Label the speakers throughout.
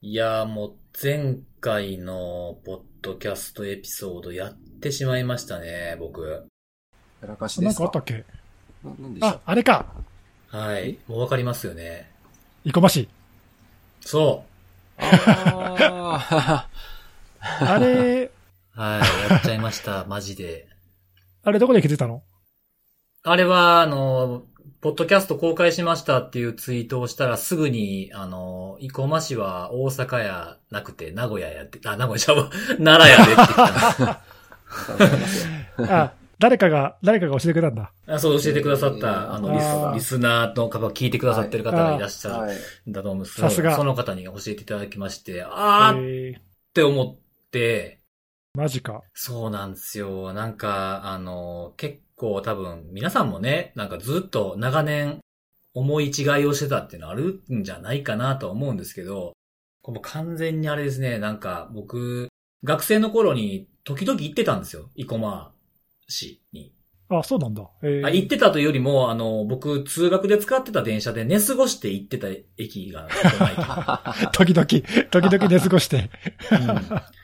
Speaker 1: いやーもう前回のポッドキャストエピソードやってしまいましたね、僕。
Speaker 2: やらかし
Speaker 3: なん
Speaker 2: ですか？
Speaker 3: かあったっけ？
Speaker 2: ななんでしょ
Speaker 3: あ、あれか。
Speaker 1: はい。もうわかりますよね。
Speaker 3: 生駒市。
Speaker 1: そ
Speaker 2: あ
Speaker 3: あれ、
Speaker 1: う。はい。やっちゃいました。マジで。
Speaker 3: あれどこで気づいたの？
Speaker 1: あれは、あの、ポッドキャスト公開しましたっていうツイートをしたらすぐに、あの、生駒市は大阪やなくて名古屋やって、あ、名古屋ちゃうわ。奈良やでって言った
Speaker 3: あ、誰かが、誰かが教えてくれたんだ。
Speaker 1: あそう教えてくださった、あの、リスリスナーの方、聞いてくださってる方がいらっしゃる
Speaker 2: はい。
Speaker 1: んだと思うんです
Speaker 3: さすが
Speaker 1: その方に教えていただきまして、あーっ
Speaker 3: えー、
Speaker 1: て思って、
Speaker 3: マジか。
Speaker 1: そうなんですよ。なんか、あの、結構多分、皆さんもね、なんかずっと長年思い違いをしてたっていうのあるんじゃないかなとは思うんですけど、これもう完全にあれですね、なんか僕、学生の頃に時々行ってたんですよ。生駒市に。
Speaker 3: あ、そうなんだ。えー
Speaker 1: あ行ってたというよりも、あの、僕、通学で使ってた電車で寝過ごして行ってた駅がない
Speaker 3: 時々、時々寝過ごして。
Speaker 1: うん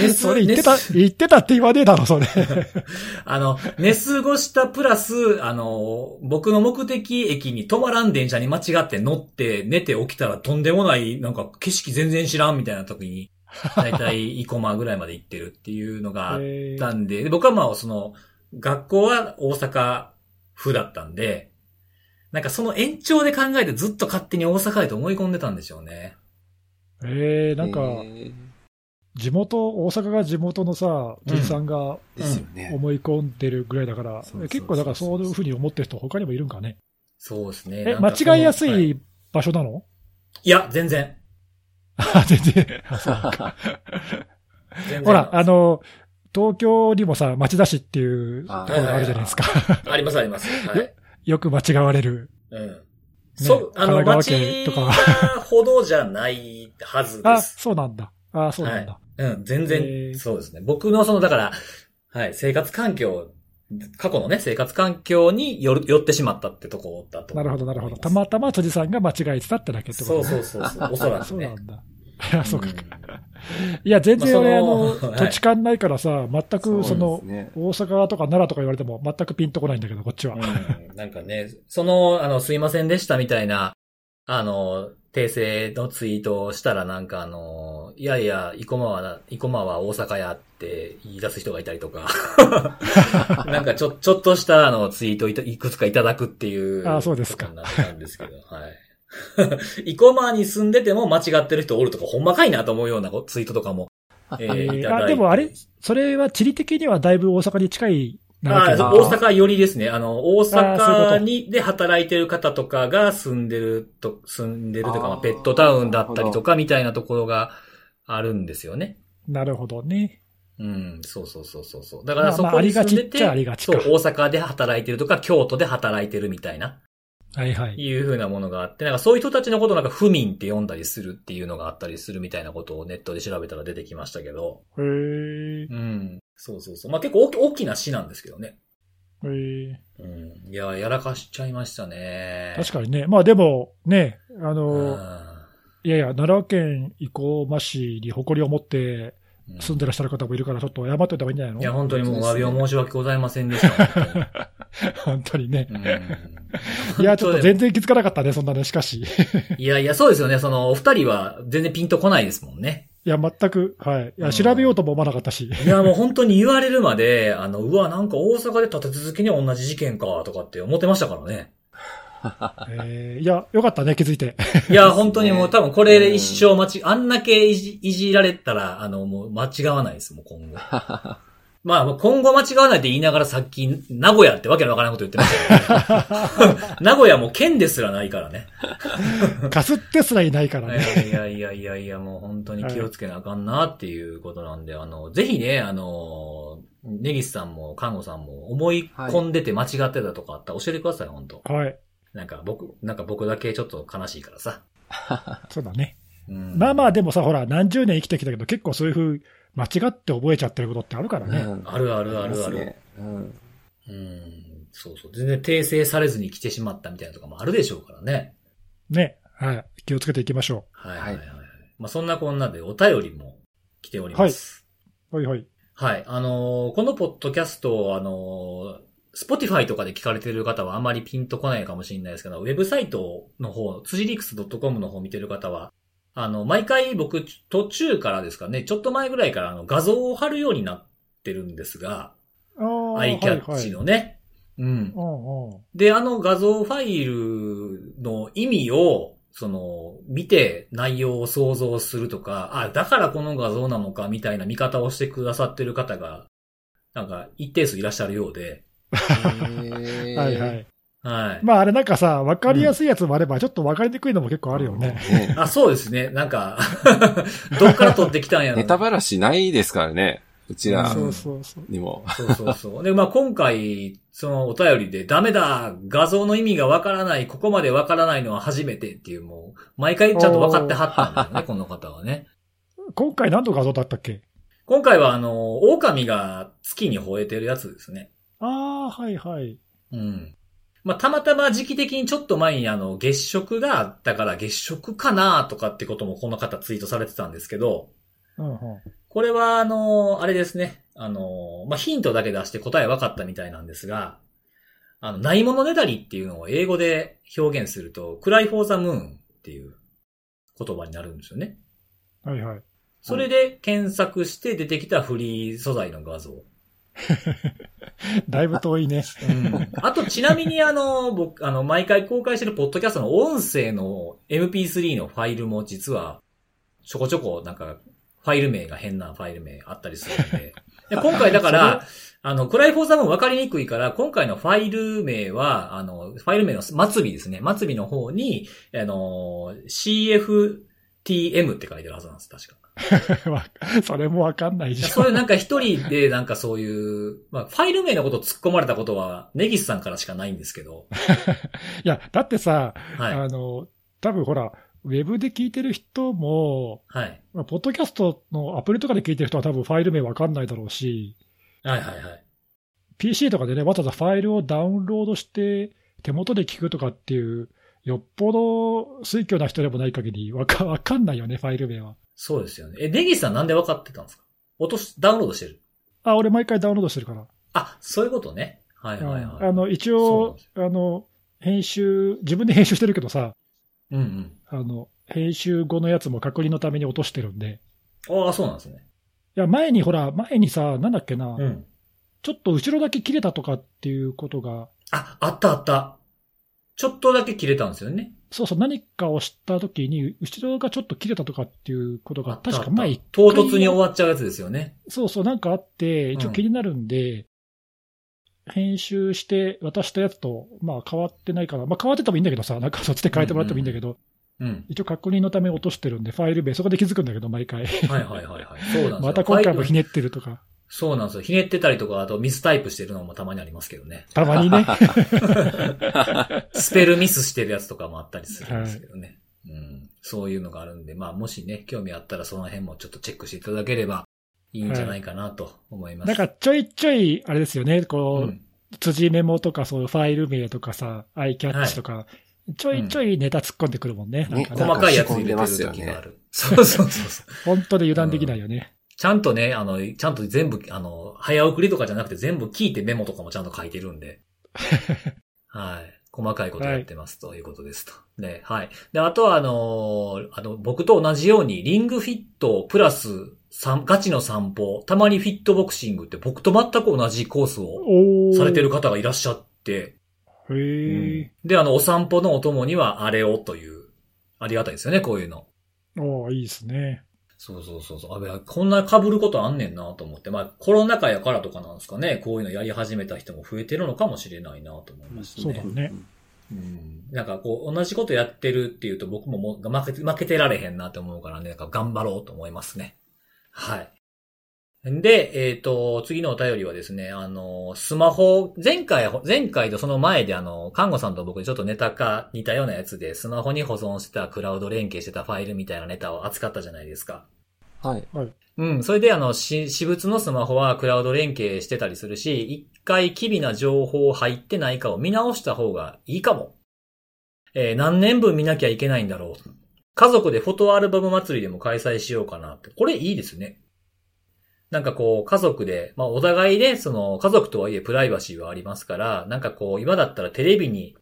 Speaker 1: 寝
Speaker 3: それ言ってた、
Speaker 1: 寝
Speaker 3: 言ってたって言わねえだろ、それ。
Speaker 1: あの、寝過ごしたプラス、あの、僕の目的駅に止まらん電車に間違って乗って寝て起きたらとんでもない、なんか景色全然知らんみたいな時に、だいたい生駒ぐらいまで行ってるっていうのがあっ
Speaker 3: えー
Speaker 1: たんで、で僕はまあその、学校は大阪府だったんで、なんかその延長で考えてずっと勝手に大阪へと思い込んでたんでしょうね。
Speaker 3: えー、なんか、
Speaker 2: え
Speaker 3: 地元、大阪が地元のさ、じいさんが。思い込んでるぐらいだから、結構だからそういうふうに思ってる人他にもいるんかね。
Speaker 1: そうですね。
Speaker 3: え、間違いやす
Speaker 1: はい
Speaker 3: い場所なの、
Speaker 1: いや、全然。
Speaker 3: あ全然。ほら、あの、東京にもさ、町田市っていうところがあるじゃないですか。
Speaker 1: ありますあります。はい。
Speaker 3: よく間違われる。
Speaker 1: うん。そう、あの、町
Speaker 3: 県とかは
Speaker 1: ほどじゃないはずで
Speaker 3: あ、
Speaker 1: す。
Speaker 3: そうなんだ。あ、そうなんだ。
Speaker 1: うん、全
Speaker 3: へ
Speaker 1: 然、
Speaker 3: ー
Speaker 1: そうですね。僕のその、だから、はい、生活環境、過去のね、生活環境による、寄ってしまったってとこだと思
Speaker 3: ないるほど、なるほど。たまたま辻さんが間違えてたってだけってこと
Speaker 1: そうそうそうそう、おそらくね
Speaker 3: そうな。んだ。いや、そうか
Speaker 1: ん。
Speaker 3: いや、全然
Speaker 1: まあ
Speaker 3: 俺、あ
Speaker 1: その
Speaker 3: 土地勘ないからさ、全くその大阪とか奈良とか言われても全くピンとこないんだけど、こっちは。
Speaker 1: うん、なんかね、その、あの、すいませんでしたみたいな、あの、訂正のツイートをしたらなんかあの、いやいや、生駒は、生駒は大阪やって言い出す人がいたりとか、なんかちょ、ちょっとしたあの、ツイートいくつかいただくっていう。
Speaker 3: あそうですか
Speaker 1: なったんですけど、はい。生駒に住んでても間違ってる人おるとか、ほんまかいなと思うようなツイートとかも、え
Speaker 3: え
Speaker 1: ー
Speaker 3: あ、でもあれ、それは地理的にはだいぶ大阪に近い
Speaker 1: ああ大阪寄りですね。あの、大阪に、で働いてる方とかが住んでると、住んでるとか、まあペットタウンだったりとか、みたいなところがあるんですよね。
Speaker 3: なるほどね。
Speaker 1: うん、そうそうそうそうそう。だから
Speaker 3: まあまあ
Speaker 1: そこに住んで
Speaker 3: ありがちっちゃありがちか
Speaker 1: そう、大阪で働いてるとか、京都で働いてるみたいな、
Speaker 3: はいはい。
Speaker 1: いうふうなものがあって、なんかそういう人たちのことをなんか不民って読んだりするっていうのがあったりするみたいなことをネットで調べたら出てきましたけど、
Speaker 3: へー
Speaker 1: うん、そうそうそう。まあ結構大き大きな市なんですけどね。
Speaker 3: へー
Speaker 1: うん。いや、やらかしちゃいましたね。
Speaker 3: 確かにね。まあでも、ね、あ
Speaker 1: う
Speaker 3: の、
Speaker 1: ん
Speaker 3: いやいや、奈良県生駒市に誇りを持って
Speaker 1: うん
Speaker 3: 住んでらっしゃる方もいるから、ちょっと謝っておいた方がいいんじゃないの？
Speaker 1: いや、本当にもうお詫びを申し訳ございませんでした。本
Speaker 3: 本当にね。
Speaker 1: 当に
Speaker 3: いや、ちょっと全
Speaker 1: 然。
Speaker 3: 然気づかなかったね、そんなね、しかし。
Speaker 1: いやいや、そうですよね。その、お二人は全然ピンとこないですもんね。
Speaker 3: いや、全く、はい。いうや、
Speaker 1: ん
Speaker 3: 調べようとも思わなかったし。
Speaker 1: いや、もう本当に言われるまで、あの、うわ、なんか大阪で立て続けに同じ事件か、とかって思ってましたからね。
Speaker 3: えーいや、よかったね、気づいて。
Speaker 1: いや、本当にもう多分これで一生間違、あんだけいじいじられたら、あの、もう間違わないです、もう今後。まあ、今後間違わないって言いながらさっき、名古屋ってわけのわからないこと言ってましたけど、ね、名古屋も県ですらないからね。
Speaker 3: かすってすらいないからね。
Speaker 1: いやいやいやいや、もう本当に気をつけなあかんなっていうことなんで、あの、ぜひね、あの、ネギスさんも、看護さんも思い込んでて間違ってたとかあったら教えてください、本当
Speaker 3: はい。
Speaker 1: なんか僕、なんか僕だけちょっと悲しいからさ。
Speaker 3: そうだね。
Speaker 1: うん
Speaker 3: まあまあ、でもさ、ほら、何十年生きてきたけど、結構そういうふう、間違って覚えちゃってることってあるからね。
Speaker 2: うん
Speaker 1: あるあるあるある。
Speaker 2: ねうん。
Speaker 1: うん、そうそう。全然訂正されずに来てしまったみたいなとかもあるでしょうからね。
Speaker 3: ね。はい。気をつけていきましょ
Speaker 1: はいはいはい。まあ、そんなこんなでお便りも来ております。
Speaker 3: はいはい。
Speaker 1: はい。あのーこのポッドキャストを、あのー、Spotify とかで聞かれてる方はあまりピンとこないかもしれないですけど、ウェブサイトの方、辻リクス .com の方見てる方は、あの、毎回僕途中からですかね、ちょっと前ぐらいからあの画像を貼るようになってるんですが、
Speaker 3: ああ。
Speaker 1: アイキャッチのね。うん。
Speaker 3: うんうん。
Speaker 1: で、あの画像ファイルの意味を、その、見て内容を想像するとか、あ、だからこの画像なのかみたいな見方をしてくださってる方が、なんか一定数いらっしゃるようで、
Speaker 2: は
Speaker 3: はいはい。
Speaker 1: はい。
Speaker 3: まああれなんかさ、わかりやすいやつもあれば、ちょっとわかりにくいのも結構あるよね。
Speaker 2: ね
Speaker 1: あ、そうですね。なんか、どっから撮ってきたんやろ。
Speaker 2: ネタばらしないですからね。うちら
Speaker 3: そうそうそう。
Speaker 2: にも。
Speaker 1: そうそうそう。で、まあ今回、そのお便りで、ダメだ画像の意味がわからない、ここまでわからないのは初めてっていう、もう、毎回ちゃんと分かってはったんだよね、この方はね。
Speaker 3: 今回何の画像だったっけ？
Speaker 1: 今回はあの、狼が月に吠えてるやつですね。
Speaker 3: ああ、はいはい。
Speaker 1: うん。まあ、たまたま時期的にちょっと前にあの、月食があったから月食かなとかってこともこの方ツイートされてたんですけど、
Speaker 3: うんうん。
Speaker 1: これはあの、あれですね。あの、まあ、ヒントだけ出して答え分かったみたいなんですが、あの、ないものねだりっていうのを英語で表現すると、クライフォーザムーンっていう言葉になるんですよね。
Speaker 3: はいはい。
Speaker 1: それで検索して出てきたフリー素材の画像。
Speaker 3: だいぶ遠いね。
Speaker 1: うんあと、ちなみにあの、僕、あの、毎回公開してるポッドキャストの音声の MP3 のファイルも実は、ちょこちょこなんか、ファイル名が変なファイル名あったりするんで。で今回だから、あの、クライフォーザム分かりにくいから、今回のファイル名は、あの、ファイル名の末尾ですね。末尾の方に、あの、CFTM って書いてるはずなんです、確か。
Speaker 3: わそれもわかんないじゃん。
Speaker 1: それなんか一人でなんかそういう、まあ、ファイル名のことを突っ込まれたことは、ネギスさんからしかないんですけど。
Speaker 3: いや、だってさ、
Speaker 1: はい。
Speaker 3: あの、多分ほら、ウェブで聞いてる人も、
Speaker 1: はい。
Speaker 3: まあポッドキャストのアプリとかで聞いてる人は多分ファイル名わかんないだろうし、
Speaker 1: はいはいはい。
Speaker 3: PC とかでね、わざわざファイルをダウンロードして手元で聞くとかっていう、よっぽど推挙な人でもない限りわかわかんないよね、ファイル名は。
Speaker 1: そうですよね。え、ネギスさんなんで分かってたんですか？落とし、ダウンロードしてる
Speaker 3: あ、俺毎回ダウンロードしてるから。
Speaker 1: あ、そういうことね。はいはいはい。
Speaker 3: あの、一応あの、編集、自分で編集してるけどさ、
Speaker 1: うんうん。
Speaker 3: あの、編集後のやつも確認のために落としてるんで。
Speaker 1: ああ、そうなんですね。
Speaker 3: いや、前にほら、前にさ、なんだっけな、
Speaker 1: うん。
Speaker 3: ちょっと後ろだけ切れたとかっていうことが、
Speaker 1: あ、あったあった。ちょっとだけ切れたんですよね。
Speaker 3: そうそう、何かをしたときに、後ろがちょっと切れたとかっていうことが、確か前
Speaker 1: 唐突に終わっちゃうやつですよね。
Speaker 3: そうそう、なんかあって、一応気になるんで、編集して渡したやつと、まあ変わってないから、まあ変わっててもいいんだけどさ、なんかそっちで変えてもらってもいいんだけど、
Speaker 1: うん。
Speaker 3: 一応確認のため落としてるんで、ファイル名、そこで気づくんだけど、毎回。
Speaker 1: はいはいはいはい。そうなんですよ。
Speaker 3: また今回もひ
Speaker 1: ね。
Speaker 3: ねってるとか、
Speaker 1: そうなんですよ。ひねってたりとか、あとミスタイプしてるのもたまにありますけどね。
Speaker 3: たまにね。
Speaker 1: スペルミスしてるやつとかもあったりするんですけどね。うん。そういうのがあるんで、まあもしね、興味あったらその辺もちょっとチェックしていただければいいんじゃないかなと思います。
Speaker 3: なんかちょいちょい、あれですよね、こう、
Speaker 1: うん、
Speaker 3: 辻メモとか、そういうファイル名とかさ、アイキャッチとか、ちょいちょいネタ突っ込んでくるもんね。なんかね
Speaker 1: 細かいやつ入れてる時がある。そうそうそうそう。
Speaker 3: 本当で油断できないよね。
Speaker 1: ちゃんとね、あの、ちゃんと全部、あの、早送りとかじゃなくて全部聞いてメモとかもちゃんと書いてるんで。はい。細かいことやってますということですと。で、はい。で、あとはあのーあの、僕と同じように、リングフィットプラス散ガチの散歩、たまにフィットボクシングって僕と全く同じコースをされてる方がいらっしゃって、
Speaker 3: へえ、
Speaker 1: で、あの、お散歩のお供にはあれをという、ありがたいですよね、こういうの。
Speaker 3: おーいいですね。
Speaker 1: そうそうそうそう。あべ、こんな被ることあんねんなと思って。まあ、コロナ禍やからとかなんですかね。こういうのやり始めた人も増えてるのかもしれないなと思いましたね。
Speaker 3: そうだね。
Speaker 1: うん。なんかこう、同じことやってるっていうと僕ももう負けて、負けてられへんなって思うからね、なんか頑張ろうと思いますね。はい。で、えっ、と、次のお便りはですね、あの、スマホ、前回、前回とその前であの、看護さんと僕でちょっとネタか似たようなやつで、スマホに保存してたクラウド連携してたファイルみたいなネタを扱ったじゃないですか。
Speaker 2: はい。
Speaker 1: うん。それで、あの、し、私物のスマホはクラウド連携してたりするし、一回機微な情報入ってないかを見直した方がいいかも。えー何年分見なきゃいけないんだろう。家族でフォトアルバム祭りでも開催しようかなって。これいいですね。なんかこう、家族で、まあお互いね、その、家族とはいえプライバシーはありますから、なんかこう、今だったらテレビに、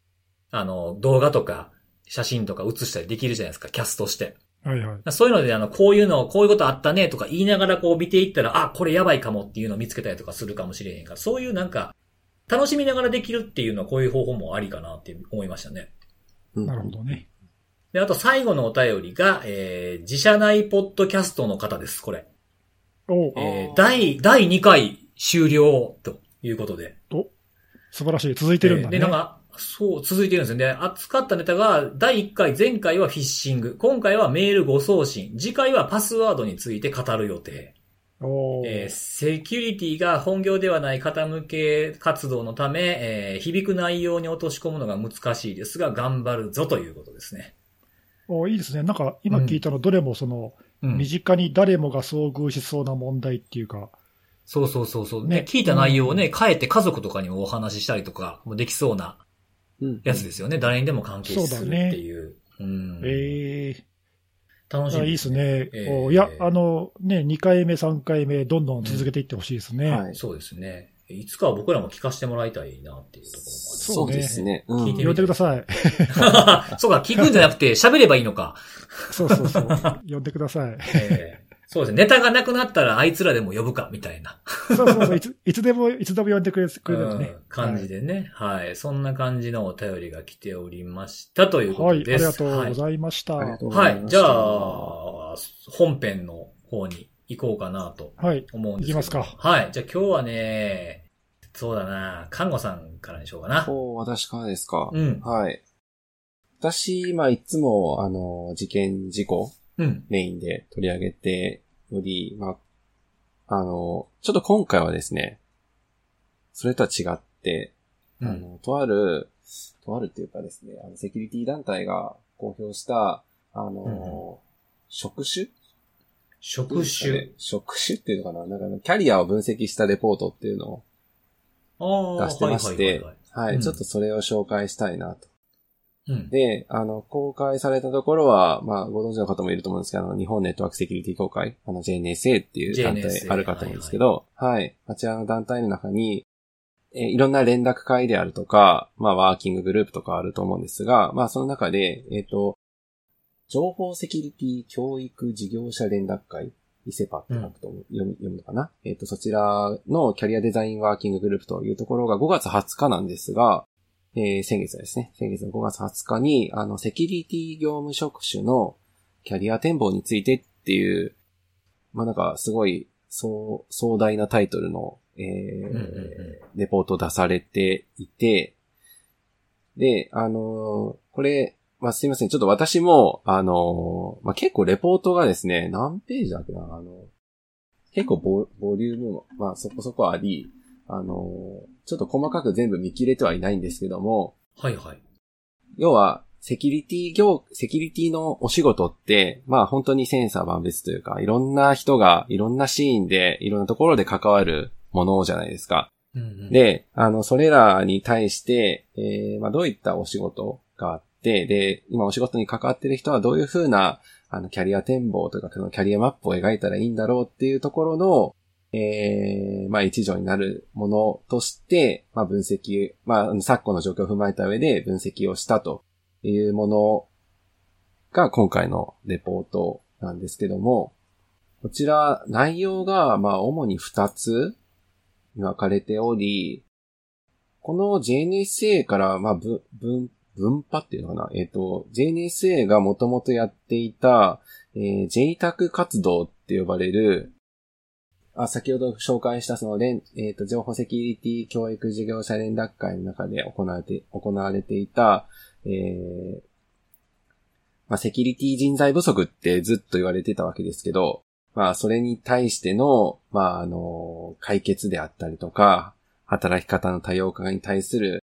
Speaker 1: あの、動画とか、写真とか映したりできるじゃないですか、キャストして。
Speaker 3: はいはい。
Speaker 1: そういうので、あの、こういうの、こういうことあったねとか言いながらこう見ていったら、あ、これやばいかもっていうのを見つけたりとかするかもしれへんから、そういうなんか、楽しみながらできるっていうのはこういう方法もありかなって思いましたね。
Speaker 2: うん
Speaker 3: なるほどね。
Speaker 1: で、あと最後のお便りが、えー、自社内ポッドキャストの方です、これ。
Speaker 3: お
Speaker 1: えー第、第2回終了ということで。
Speaker 3: 素晴らしい。続いてるんだね。
Speaker 1: で、なんか、そう、続いてるんですよね。扱ったネタが、第1回、前回はフィッシング、今回はメール誤送信、次回はパスワードについて語る予定。
Speaker 3: おー
Speaker 1: えーセキュリティが本業ではない方向け活動のため、えー響く内容に落とし込むのが難しいですが、頑張るぞということですね。
Speaker 3: おいいですね。なんか、今聞いたの、どれもその、
Speaker 1: うん
Speaker 3: 身近に誰もが遭遇しそうな問題っていうか、
Speaker 1: そうそうそうそう。
Speaker 3: ね
Speaker 1: ね、聞いた内容をね、変えて家族とかにもお話ししたりとかもできそうな
Speaker 2: うん
Speaker 1: やつですよね。誰にでも関係するっていう。うん。
Speaker 3: ええ
Speaker 1: 楽しみ
Speaker 3: いいですね。
Speaker 1: えー
Speaker 3: おいや、あの、ね、2回目、3回目、どんどん続けていってほしいですね。
Speaker 2: はい。
Speaker 1: そうですね。いつかは僕らも聞かせてもらいたいなっていうとこ
Speaker 2: そうですね。うん
Speaker 1: 聞いてみ
Speaker 3: 呼んでください。
Speaker 1: そうか、聞くんじゃなくて喋ればいいのか。
Speaker 3: そうそうそう。呼んでください。
Speaker 1: えーそうですね。ネタがなくなったらあいつらでも呼ぶか、みたいな。
Speaker 3: そうそうそう。いついつでも、いつでも呼んでくれくれるのね
Speaker 1: うん。感じでね、はい。そんな感じのお便りが来ておりましたというこ
Speaker 3: はい。あ
Speaker 1: とです。
Speaker 3: りがとうございました。
Speaker 2: ありがとうご
Speaker 1: はい。じゃ。あ、本編の方に行こうかなと
Speaker 3: はい。
Speaker 1: 思うんですけど。
Speaker 3: 行きますか
Speaker 1: はい。じゃあ今日はね、そうだな、看護さんからにしようかな。
Speaker 2: お私からですか。
Speaker 1: うん。
Speaker 2: はい。私、まあ、いつも、あの、事件事故
Speaker 1: うん。
Speaker 2: メインで取り上げており、まあ、あの、ちょっと今回はですね、それとは違って、
Speaker 1: うん。
Speaker 2: あの、とある、とあるっていうかですね、あの、セキュリティ団体が公表した、あの、職種
Speaker 1: 職種。
Speaker 2: 職種っていうのかななんかキャリアを分析したレポートっていうのを出してまして、
Speaker 1: はい
Speaker 2: ちょっとそれを紹介したいなと。
Speaker 1: うん。
Speaker 2: で、あの、公開されたところは、まあ、ご存知の方もいると思うんですけど、あの、日本ネットワークセキュリティ協会、あの、JNSA っていう団体あるかと思うんですけど、はい、あちらの団体の中に、えーいろんな連絡会であるとか、まあ、ワーキンググループとかあると思うんですが、まあ、その中で、えっ、と、情報セキュリティ教育事業者連絡会、イセパって書くと読む読むのかな？えっ、と、そちらのキャリアデザインワーキンググループというところが5月20日なんですが、えー先月ですね。先月の5月20日に、あの、セキュリティ業務職種のキャリア展望についてっていう、まあ、なんか、すごい、そう、壮大なタイトルの、えー
Speaker 1: うんうんう
Speaker 2: レポートを出されていて、で、あのーこれ、まあ、すいません。ちょっと私も、あのーまあ、結構レポートがですね、何ページだっけな、あの、結構ボボリュームも、まあ、そこそこあり、あのーちょっと細かく全部見切れてはいないんですけども、
Speaker 1: はいはい。
Speaker 2: 要は、セキュリティ業、セキュリティのお仕事って、まあ本当にセンサー万別というか、いろんな人がいろんなシーンで、いろんなところで関わるものじゃないですか。
Speaker 1: うんうん、
Speaker 2: で、あの、それらに対して、えーまあどういったお仕事があって、で、今お仕事に関わってる人はどういうふうな、あの、キャリア展望とか、そのキャリアマップを描いたらいいんだろうっていうところの、えーまあ一助になるものとして、まあ分析、まあ昨今の状況を踏まえた上で分析をしたというものが今回のレポートなんですけども、こちら内容がまあ主に2つに分かれており、この JNSA からまあ分、分、派っていうのかな？えっ、と、JNSA がもともとやっていた、えー JTAC 活動って呼ばれる、あ、先ほど紹介したその連、えっ、と、情報セキュリティ教育事業者連絡会の中で行われて、行われていた、えーまあ、セキュリティ人材不足ってずっと言われてたわけですけど、まあ、それに対しての、まあ、あの、解決であったりとか、働き方の多様化に対する、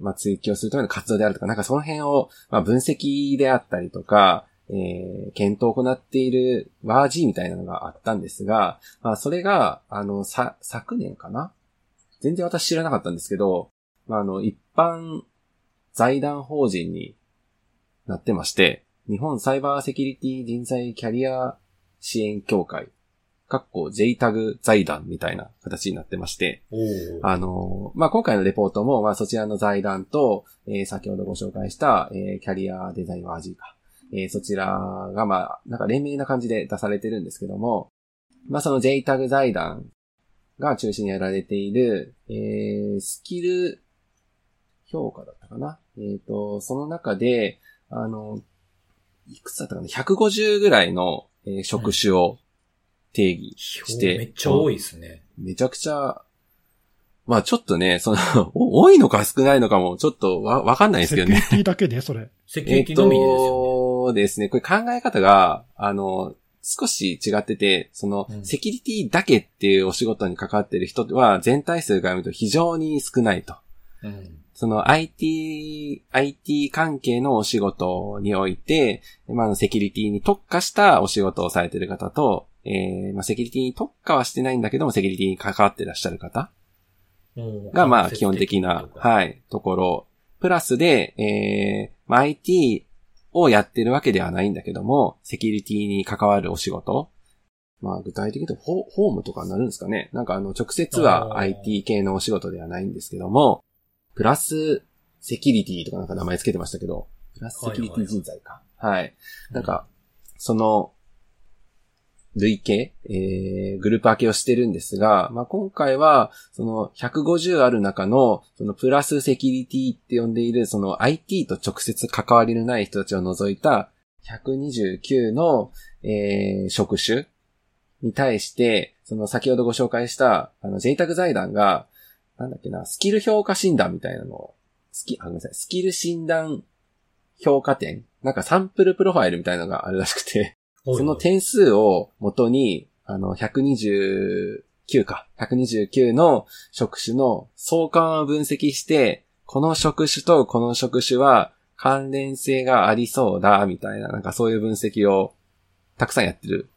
Speaker 2: まあ、追求するための活動であるとか、なんかその辺を、まあ、分析であったりとか、えー、検討を行っている WAG みたいなのがあったんですが、まあ、それが、あの、さ、昨年かな？全然私知らなかったんですけど、まあ、あの、一般財団法人になってまして、日本サイバーセキュリティ人材キャリア支援協会、かっこ JTAG 財団みたいな形になってまして、あのーまあ、今回のレポートも、まあ、そちらの財団と、えー先ほどご紹介した、えーキャリアデザインワージーか、えーそちらが、まあ、なんか連名な感じで出されてるんですけども、まあ、その JTAG 財団が中心にやられている、えースキル評価だったかな？えっ、と、その中で、あの、いくつだったかな ?150 ぐらいの、えー職種を定義して
Speaker 1: めっちゃ多いですね。
Speaker 2: めちゃくちゃ、まあちょっとね、その、お 多いのか少ないのかもちょっとわ、わかんないですけどね。
Speaker 3: セキュリティだけで、それ。
Speaker 1: セキュリティのみですよね。
Speaker 2: そうですね。これ考え方が、あの、少し違ってて、その、
Speaker 1: うん
Speaker 2: セキュリティだけっていうお仕事に関わってる人は全体数から見ると非常に少ないと。
Speaker 1: うん
Speaker 2: その IT、IT 関係のお仕事において、まあセキュリティに特化したお仕事をされている方と、えー、まあ、セキュリティに特化はしてないんだけども、セキュリティに関わっていらっしゃる方が、まあ、基本的な、
Speaker 1: い。
Speaker 2: はい、ところ。プラスで、えー、まあ、IT をやってるわけではないんだけども、セキュリティに関わるお仕事。まあ、具体的に言うと、ホホームとかになるんですかね。なんか、あの、直接は IT 系のお仕事ではないんですけども、プラス、セキュリティとかなんか名前つけてましたけど、プラスセキュリティ人材か。はい。なんか、その、累計、えー、グループ分けをしてるんですが、まあ、今回は、その150ある中の、そのプラスセキュリティって呼んでいる、その IT と直接関わりのない人たちを除いた129の、えー、職種に対して、その先ほどご紹介した、あの、JTAG 財団が、なんだっけな、スキル評価診断みたいなのを、スキ、あ、ごめんなさい、スキル診断評価点なんかサンプルプロファイルみたいなのがあるらしくて、その点数を元に、あの、129か。129の職種の相関を分析して、この職種とこの職種は関連性がありそうだ、みたいな、なんかそういう分析をたくさんやってる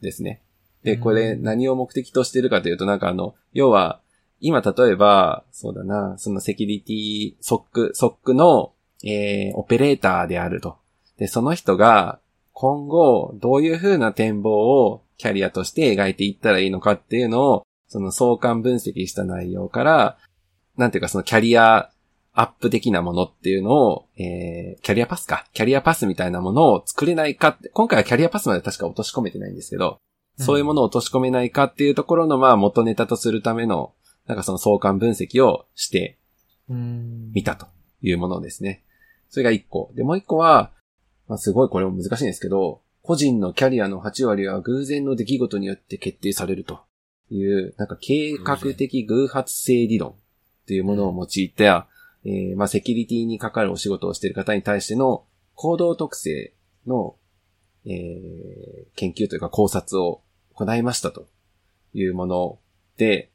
Speaker 2: んですね。で、これ
Speaker 1: うん
Speaker 2: 何を目的としてるかというと、なんかあの、要は、今例えば、そうだな、そのセキュリティ、ソック、ソックの、えー、オペレーターであると。で、その人が、今後、どういう風な展望をキャリアとして描いていったらいいのかっていうのを、その相関分析した内容から、なんていうかそのキャリアアップ的なものっていうのを、えー、キャリアパスか。キャリアパスみたいなものを作れないかって、今回はキャリアパスまで確か落とし込めてないんですけど、そういうものを落とし込めないかっていうところの、まあ、元ネタとするための、なんかその相関分析をして
Speaker 1: うん
Speaker 2: みたというものですね。それが一個。で、もう一個は、まあ、すごいこれも難しいんですけど、個人のキャリアの8割は偶然の出来事によって決定されるという、なんか計画的偶発性理論っていうものを用いた、えーまあ、セキュリティにかかるお仕事をしている方に対しての行動特性の、えー研究というか考察を行いましたというもので、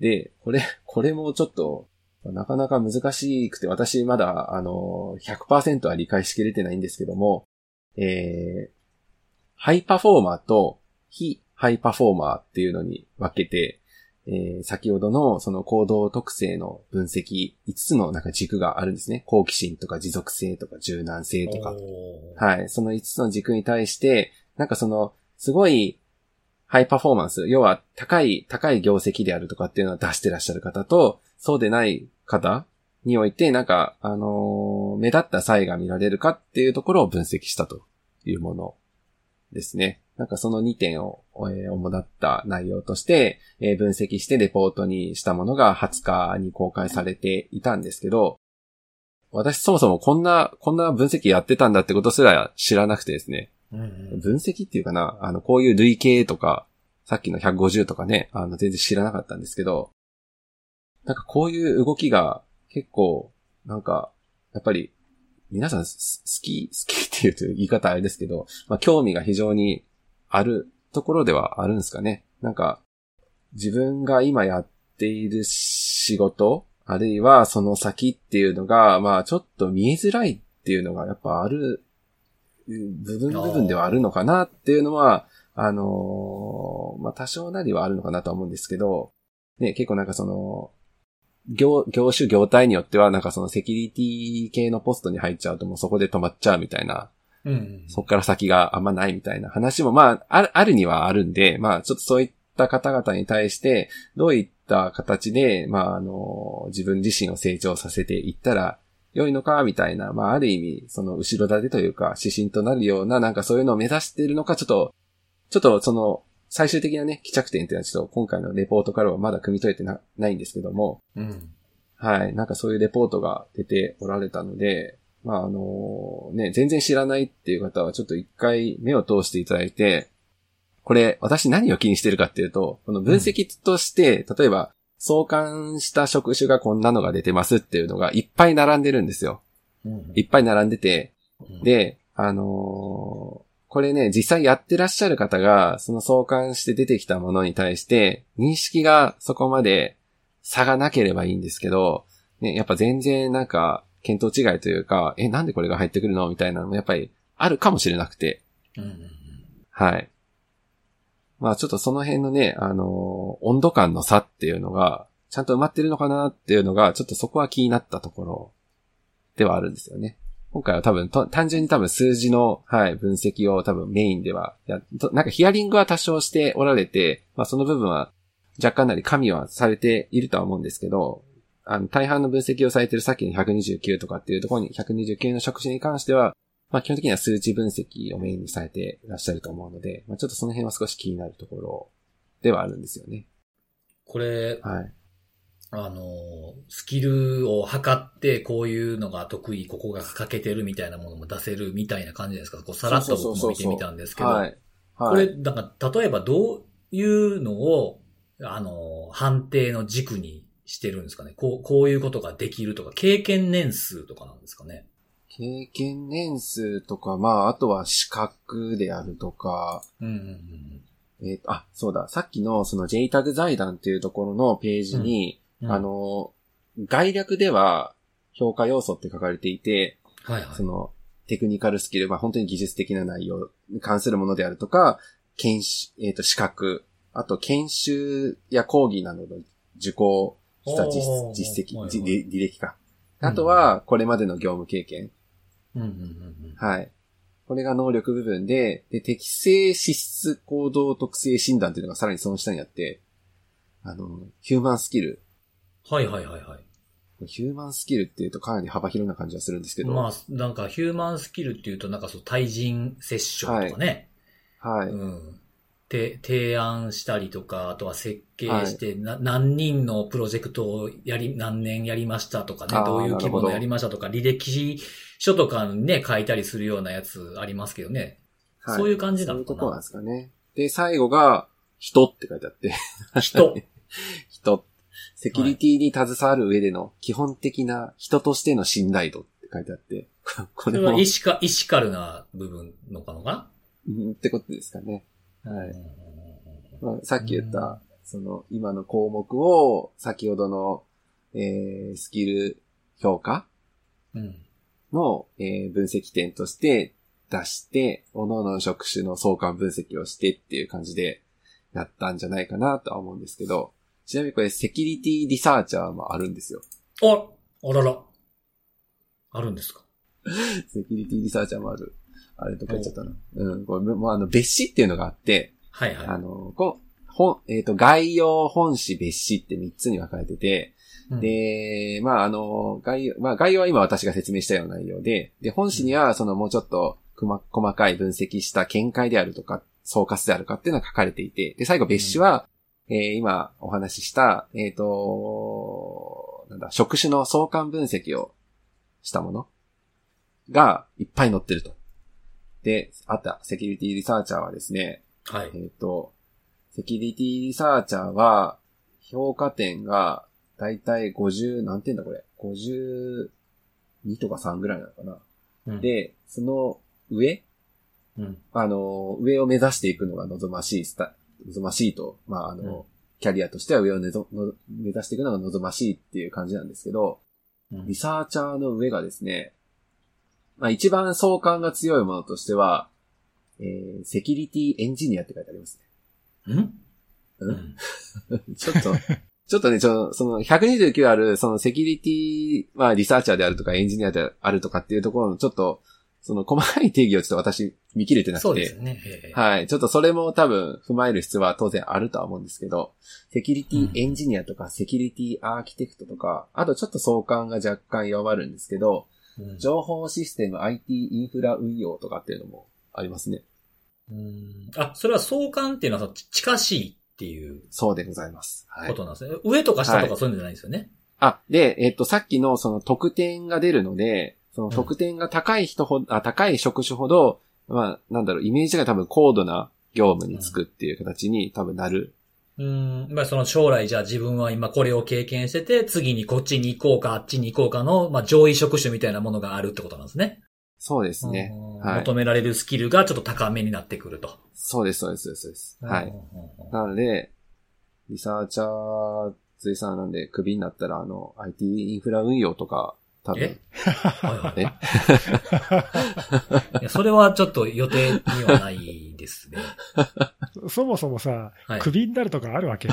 Speaker 2: で、これ、これもちょっと、なかなか難しくて、私まだ、あの、100%は理解しきれてないんですけども、えー、ハイパフォーマーと非ハイパフォーマーっていうのに分けて、えー先ほどのその行動特性の分析、5つのなんか軸があるんですね。好奇心とか持続性とか柔軟性とか。はい。その5つの軸に対して、なんかその、すごい、ハイパフォーマンス、要は高い、高い業績であるとかっていうのを出してらっしゃる方と、そうでない方において、なんか、あのー目立った差異が見られるかっていうところを分析したというものですね。なんかその2点を、えー主だった内容として、えー分析してレポートにしたものが20日に公開されていたんですけど、私そもそもこんな、こんな分析やってたんだってことすら知らなくてですね。分析っていうかな、あの、こういう類型とか、さっきの150とかね、あの、全然知らなかったんですけど、なんかこういう動きが結構、なんか、やっぱり、皆さん好き、好きっていうと言い方あれですけど、まあ、興味が非常にあるところではあるんですかね。なんか、自分が今やっている仕事、あるいはその先っていうのが、まあちょっと見えづらいっていうのがやっぱある部分部分ではあるのかなっていうのは、あのーまあ、多少なりはあるのかなとは思うんですけど、ね、結構なんかその、業、業種業態によっては、なんかそのセキュリティ系のポストに入っちゃうともうそこで止まっちゃうみたいな
Speaker 1: うんうん。
Speaker 2: そっから先があんまないみたいな話も、まあ、ある、あるにはあるんで、まあ、ちょっとそういった方々に対して、どういった形で、まあ、あの、自分自身を成長させていったら良いのか、みたいな、まあ、ある意味、その、後ろ盾というか、指針となるような、なんかそういうのを目指しているのか、ちょっと、ちょっと、その、最終的なね、帰着点っていうのはちょっと今回のレポートからはまだ汲み取れてなないんですけども、
Speaker 1: うん。
Speaker 2: はい。なんかそういうレポートが出ておられたので、まあ、あのね、全然知らないっていう方はちょっと一回目を通していただいて、これ、私何を気にしてるかっていうと、この分析として、例えば、相関した職種がこんなのが出てますっていうのがいっぱい並んでるんですよ。
Speaker 1: うん
Speaker 2: いっぱい並んでて、
Speaker 1: うん、
Speaker 2: で、あのーこれね、実際やってらっしゃる方が、その相関して出てきたものに対して、認識がそこまで差がなければいいんですけど、ね、やっぱ全然なんか、見当違いというか、え、なんでこれが入ってくるの？みたいなのもやっぱりあるかもしれなくて、
Speaker 1: うん。
Speaker 2: はい。まあちょっとその辺のね、あのー温度感の差っていうのが、ちゃんと埋まってるのかなっていうのが、ちょっとそこは気になったところではあるんですよね。今回は多分、単純に多分数字の、はい、分析を多分メインではや、なんかヒアリングは多少しておられて、まあその部分は若干なり加味はされているとは思うんですけど、あの、大半の分析をされてるさっきの129とかっていうところに、129の職種に関しては、まあ基本的には数値分析をメインにされていらっしゃると思うので、まあちょっとその辺は少し気になるところではあるんですよね。
Speaker 1: これ、
Speaker 2: はい。
Speaker 1: あの、スキルを測って、こういうのが得意、ここが欠けてるみたいなものも出せるみたいな感じですか？こうさらっと僕も見てみたんですけど、
Speaker 2: はい。はい。
Speaker 1: これ、だから、例えばどういうのを、あの、判定の軸にしてるんですかね？こう、こういうことができるとか、経験年数とかなんですかね？
Speaker 2: 経験年数とか、まあ、あとは資格であるとか、
Speaker 1: うんうんうん
Speaker 2: えっ、と、あ、そうだ、さっきのその JTAG 財団っていうところのページに、
Speaker 1: うん。
Speaker 2: あ、の、概略では評価要素って書かれていて、
Speaker 1: はいはい。
Speaker 2: その、テクニカルスキル、まあ本当に技術的な内容に関するものであるとか、研修、えっ、と、資格、あと研修や講義などの受講した実績、履歴か。あとは、これまでの業務経験。
Speaker 1: うんうんうんうん。
Speaker 2: はい。これが能力部分で、で、適正資質行動特性診断っていうのがさらにその下にあって、あの、ヒューマンスキル。
Speaker 1: はいはいはいはい。
Speaker 2: ヒューマンスキルっていうとかなり幅広な感じはするんですけど。
Speaker 1: まあ、なんかヒューマンスキルっていうと、なんかそう、対人セッションとかね。
Speaker 2: はい。
Speaker 1: うん。て、提案したりとか、あとは設計して、な何人のプロジェクトをやり、何年やりましたとかねどういう規模のやりましたとか、履歴書とかにね、書いたりするようなやつありますけどね。
Speaker 2: はい
Speaker 1: そういう感じなのか
Speaker 2: そういうところなん
Speaker 1: な。
Speaker 2: ですかね。で、最後が、人って書いてあって。
Speaker 1: 人。
Speaker 2: 人。セキュリティに携わる上での基本的な人としての信頼度って書いてあって。こ れも
Speaker 1: それは、イシカ、イシカルな部分のかのか
Speaker 2: うんってことですかね。
Speaker 1: な
Speaker 2: はい。
Speaker 1: うん
Speaker 2: まあ、さっき言った、その、今の項目を、先ほどの、えー、スキル評価
Speaker 1: うん。
Speaker 2: の、えー分析点として出して、各々の職種の相関分析をしてっていう感じでやったんじゃないかなとは思うんですけど、ちなみにこれセキュリティリサーチャーもあるんですよ。
Speaker 1: あ、あらら。あるんですか？
Speaker 2: セキュリティリサーチャーもある。あれとか言っちゃったな。うん、これもうあの、別紙っていうのがあって、
Speaker 1: はいはい。
Speaker 2: あの、こ本、えっ、と、概要、本紙、別紙って3つに分かれてて、
Speaker 1: うん、
Speaker 2: で、まあ、あの、概要、まあ、概要は今私が説明したような内容で、で、本紙には、そのもうちょっと、くま、細かい分析した見解であるとか、総括であるかっていうのが書かれていて、で、最後別紙は、えー今お話しした、えっ、と、なんだ、職種の相関分析をしたものがいっぱい載ってると。で、あった、セキュリティリサーチャーはですね、
Speaker 1: はい。
Speaker 2: えっ、と、セキュリティリサーチャーは、評価点が、だいたい50、何点だこれ ?52 とか3ぐらいなのかな、
Speaker 1: うん、
Speaker 2: で、その上
Speaker 1: うん。
Speaker 2: あの、上を目指していくのが望ましいスタ、望ましいと、まあ、あの、
Speaker 1: うん
Speaker 2: キャリアとしては上をねぞの目指していくのが望ましいっていう感じなんですけど、
Speaker 1: うん
Speaker 2: リサーチャーの上がですね、まあ一番相関が強いものとしては、えー、セキュリティエンジニアって書いてありますね。
Speaker 1: うん？
Speaker 2: うん？
Speaker 1: うん。
Speaker 2: ちょっと、ちょっとね、ちょ、その129ある、そのセキュリティ、まあリサーチャーであるとかエンジニアであるとかっていうところのちょっと、その細かい定義をちょっと私見切れてなくて
Speaker 1: そうです、ね。ええ
Speaker 2: はい。ちょっとそれも多分踏まえる必要は当然あるとは思うんですけど、セキュリティエンジニアとかセキュリティアーキテクトとか、あとちょっと相関が若干弱まるんですけど、
Speaker 1: うん
Speaker 2: 情報システム IT インフラ運用とかっていうのもありますね。
Speaker 1: うんあ、それは相関っていうのは近しいっていう
Speaker 2: そうでございます。はい
Speaker 1: こ。となんですね。上とか下とかそういうんじゃないんですよね。
Speaker 2: あ、で、えっと、さっきのその得点が出るので、その得点が高い人ほど、あ、高い職種ほど、まあ、なんだろう、イメージが多分高度な業務につくっていう形に多分なる。
Speaker 1: うん。まあその将来じゃあ自分は今これを経験してて、次にこっちに行こうか、あっちに行こうかの、まあ上位職種みたいなものがあるってことなんですね。
Speaker 2: そうですね。はい
Speaker 1: 求められるスキルがちょっと高めになってくると。
Speaker 2: そうです、そうです、そうです。はい。なので、リサーチャー、随さんなんでクビになったら、あの、IT インフラ運用とか、多分
Speaker 1: え、はいはい
Speaker 2: え？
Speaker 1: いやそれはちょっと予定にはないですね。
Speaker 3: そもそもさ、
Speaker 1: はい
Speaker 3: クビになるとかあるわけ？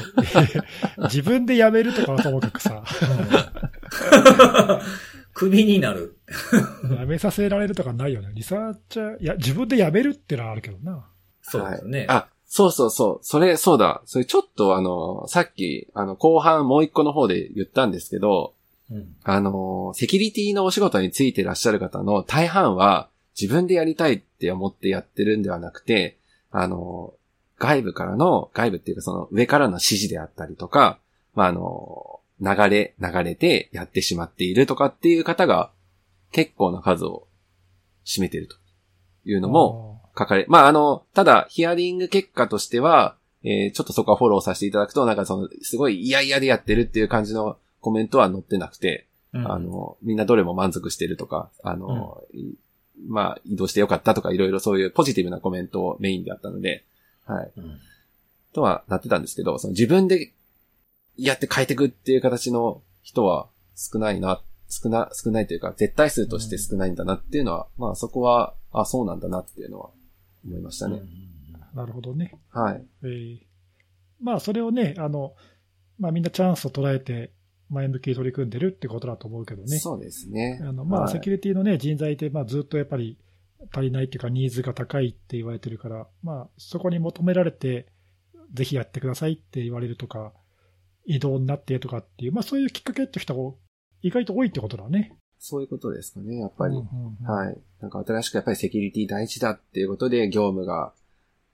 Speaker 3: 自分で辞めるとかはともかくさ、
Speaker 1: クビになる。
Speaker 3: 辞めさせられるとかないよね。リサーチャー、いや、自分で辞めるってのはあるけどな。
Speaker 1: そうですね。
Speaker 2: あ、そうそうそう。それ、そうだ。それちょっとあの、さっき、あの、後半もう一個の方で言ったんですけど、
Speaker 1: うん。
Speaker 2: あの、セキュリティのお仕事についてらっしゃる方の大半は自分でやりたいって思ってやってるんではなくて、あの、外部からの、外部っていうかその上からの指示であったりとか、まあ、あの、流れ、流れてやってしまっているとかっていう方が結構な数を占めているというのも、書かれ、まあ、あの、ただ、ヒアリング結果としては、えーちょっとそこはフォローさせていただくと、なんかその、すごい嫌々でやってるっていう感じのコメントは載ってなくて、
Speaker 1: うん
Speaker 2: あの、みんなどれも満足してるとか、あの、いまあ、移動してよかったとか、いろいろそういうポジティブなコメントをメインであったので、はい。
Speaker 1: うん
Speaker 2: とはなってたんですけど、その自分でやって変えていくっていう形の人は少ないな、少な、少ないというか、絶対数として少ないんだなっていうのは、まあそこは、あ、そうなんだなっていうのは思いましたね。
Speaker 3: なるほどね。
Speaker 2: はい。
Speaker 3: えーまあ、それをね、あの、まあ、みんなチャンスを捉えて、前向きに取り組んでるってことだと思うけどね。
Speaker 2: そうですね。
Speaker 3: あのまあ、
Speaker 2: はい
Speaker 3: セキュリティのね、人材って、まあ、ずっとやっぱり足りないっていうか、ニーズが高いって言われてるから、まあ、そこに求められて、ぜひやってくださいって言われるとか、移動になってとかっていう、まあ、そういうきっかけって人が意外と多いってことだね。
Speaker 2: そういうことですかね、やっぱり。
Speaker 3: うんうんうん
Speaker 2: はい。なんか新しくやっぱりセキュリティ大事だっていうことで、業務が、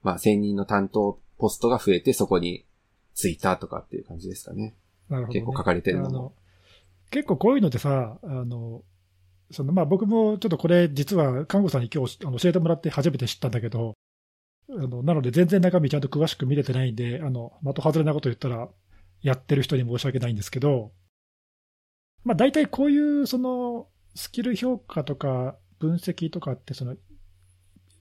Speaker 2: まあ、専任の担当ポストが増えて、そこについたとかっていう感じですかね。
Speaker 3: なるほど、ね。
Speaker 2: 結構書かれてるのも
Speaker 3: あの結構こういうのってさ、あの、そのまあ僕もちょっとこれ実は看護師さんに今日あの教えてもらって初めて知ったんだけど、あのなので全然中身ちゃんと詳しく見れてないんで、あの、的外れなこと言ったらやってる人に申し訳ないんですけど、まあ大体こういうそのスキル評価とか分析とかってその、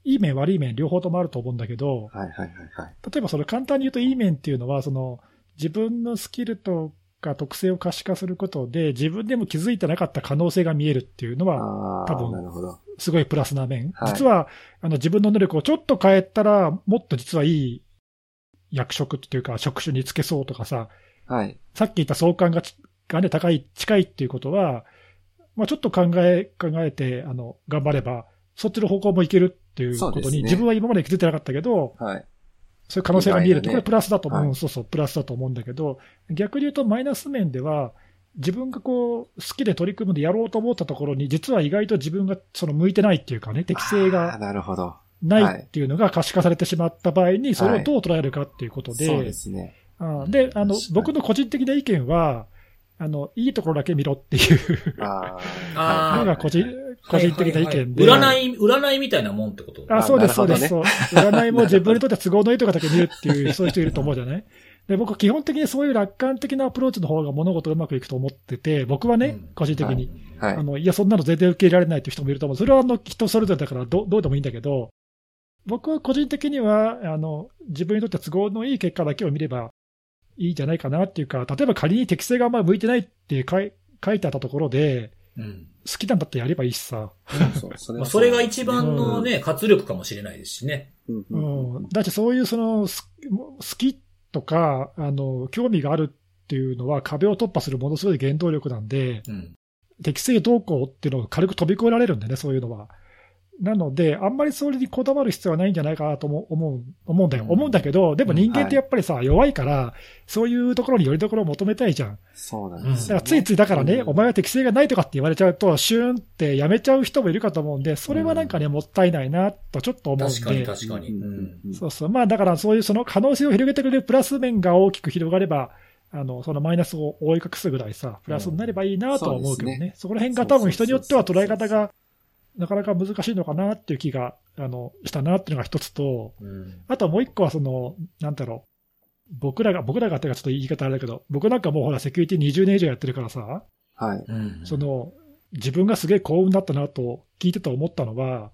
Speaker 3: いい面悪い面両方ともあると思うんだけど、
Speaker 2: はいはいはいはい。
Speaker 3: 例えばその簡単に言うといい面っていうのは、その自分のスキルとか特性を可視化することで、自分でも気づいてなかった可能性が見えるっていうのは、多分。すごいプラスな面。
Speaker 2: はい
Speaker 3: 実はあの自分の能力をちょっと変えたら、もっと実はいい役職っていうか、職種につけそうとかさ、
Speaker 2: はい。
Speaker 3: さっき言った相関がちが、ね、高い、近いっていうことは、まあ、ちょっと考え、考えて、あの、頑張れば、そっちの方向もいけるっていうことに、
Speaker 2: ね
Speaker 3: 自分は今まで気づいてなかったけど、
Speaker 2: はい。
Speaker 3: そういう可能性が見えるって、これプラスだと思う、
Speaker 2: はい。
Speaker 3: そうそう、プラスだと思うんだけど、逆に言うとマイナス面では、自分がこう、好きで取り組むでやろうと思ったところに、実は意外と自分がその向いてないっていうかね、適性が
Speaker 2: なるほど。
Speaker 3: ないっていうのが可視化されてしまった場合に、それをどう捉えるかっていうことで、
Speaker 2: そうですね。
Speaker 3: で、あの僕の個人的な意見は、あの、いいところだけ見ろっていう。
Speaker 2: あ
Speaker 1: あー。
Speaker 3: のが個人、個人的な意見で。
Speaker 1: はいはいはい。占い、占いみたいなもんってこと？
Speaker 3: あ、そうです、そうです、そう。占いも自分にとって都合のいいところだけ見るっていう、そういう人いると思うじゃない？で、僕、基本的にそういう楽観的なアプローチの方が物事がうまくいくと思ってて、僕はね、
Speaker 1: うん。
Speaker 3: 個人的に、
Speaker 2: はい。
Speaker 3: あの、いや、そんなの全然受け入れられないっていう人もいると思う。それはあの人それぞれだからどどうでもいいんだけど、僕は個人的には、あの、自分にとって都合のいい結果だけを見ればいいんじゃないかなっていうか、例えば仮に適性があんまり向いてないって書い書いてあったところで、
Speaker 1: うん。
Speaker 3: 好きなんだってやればいいしさ。
Speaker 2: そうそれ
Speaker 1: まあ、
Speaker 2: は
Speaker 1: それが一番のね、活力かもしれないですしね。
Speaker 2: うん
Speaker 3: う
Speaker 2: うんうん
Speaker 3: ん、だってそういうそのす好きとかあの興味があるっていうのは壁を突破するものすごい原動力なんで、
Speaker 1: うん。
Speaker 3: 適正動向っていうのを軽く飛び越えられるんでね、そういうのは。なので、あんまりそれにこだわる必要はないんじゃないかなと思う思う思うんだよ、
Speaker 1: うん
Speaker 3: 思うんだけど、でも人間ってやっぱりさ、弱いから、そういうところによりどころを求めたいじゃん。
Speaker 2: そうなんですよ、
Speaker 3: だからついついだからね、
Speaker 2: うん
Speaker 3: お前は適性がないとかって言われちゃうと、シューンってやめちゃう人もいるかと思うんで、それはなんかね、もったいないなとちょっと思うん
Speaker 1: 確かに
Speaker 3: で。
Speaker 1: 確かに。うん。
Speaker 3: そうそう。まあだからそういうその可能性を広げてくれるプラス面が大きく広がれば、あの、そのマイナスを覆い隠すぐらいさ、プラスになればいいなとは思うけどね。
Speaker 2: そ
Speaker 3: こら辺が多分人によっては捉え方がなかなか難しいのかなっていう気が、あの、したなっていうのが一つと、
Speaker 1: うん。
Speaker 3: あともう一個はその、なんだろう。僕らが、僕らがっていうかちょっと言い方あれだけど、僕なんかもうほらセキュリティ20年以上やってるからさ、
Speaker 2: はい。
Speaker 1: うん。
Speaker 3: その、自分がすげえ幸運だったなと聞いてて思ったのは、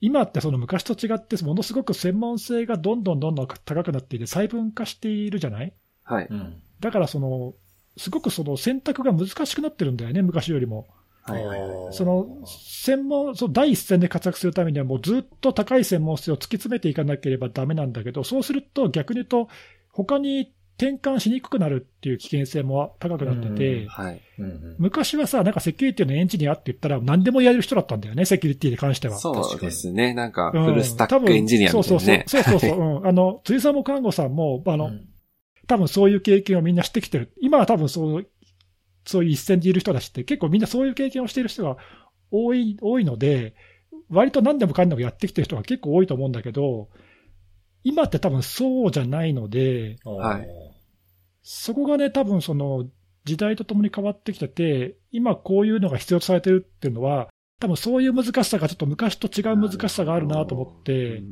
Speaker 3: 今ってその昔と違って、ものすごく専門性がどんどんどんどん高くなっていて、細分化しているじゃない？
Speaker 2: はい。
Speaker 1: うん。
Speaker 3: だからその、すごくその選択が難しくなってるんだよね、昔よりも。
Speaker 2: はい。はい。はい
Speaker 3: その、専門、その第一線で活躍するためには、もうずっと高い専門性を突き詰めていかなければダメなんだけど、そうすると逆に言うと、他に転換しにくくなるっていう危険性も高くなってて、
Speaker 1: うん
Speaker 2: はい。
Speaker 1: うん。
Speaker 3: 昔はさ、なんかセキュリティのエンジニアって言ったら何でもやれる人だったんだよね、セキュリティに関しては。
Speaker 2: そうですね。なんか、
Speaker 3: うん
Speaker 2: フルスタックエンジニアみたいなね。
Speaker 3: 多分そうそうそう。そうそうそう。うん。あの、辻さんもかんごさんも、あの、
Speaker 1: うん
Speaker 3: 多分そういう経験をみんなしてきてる。今は多分そう、そういう一線でいる人たちって結構みんなそういう経験をしている人が多い、多いので、割と何でもかんでもやってきてる人が結構多いと思うんだけど、今って多分そうじゃないので、
Speaker 2: はい。
Speaker 3: そこがね、多分その時代とともに変わってきてて、今こういうのが必要とされてるっていうのは、多分そういう難しさがちょっと昔と違う難しさがあるなと思って、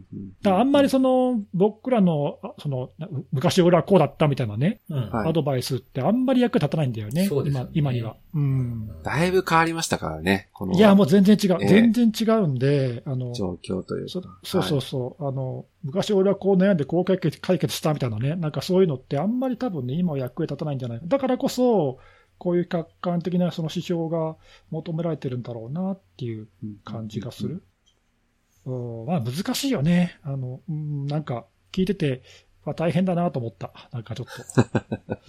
Speaker 3: だからあんまりその僕らの、あそのな昔俺はこうだったみたいなね、
Speaker 1: うん。
Speaker 2: はい。
Speaker 3: アドバイスってあんまり役に立たないんだよね、
Speaker 1: そうですよね。
Speaker 3: 今今には。うん。
Speaker 2: だいぶ変わりましたからね。この
Speaker 3: いや、もう全然違う、
Speaker 2: ええ。
Speaker 3: 全然違うんで、あの
Speaker 2: 状況という
Speaker 3: そ
Speaker 2: か。
Speaker 3: そうそうそう、あの、昔俺はこう悩んでこう解決解決したみたいなね、なんかそういうのってあんまり多分ね、今は役に立たないんじゃない。だからこそ、こういう客観的なその指標が求められてるんだろうなっていう感じがする。うん、まあ難しいよね。あの、うん、なんか聞いてて、まあ、大変だなと思った。なんかちょっと。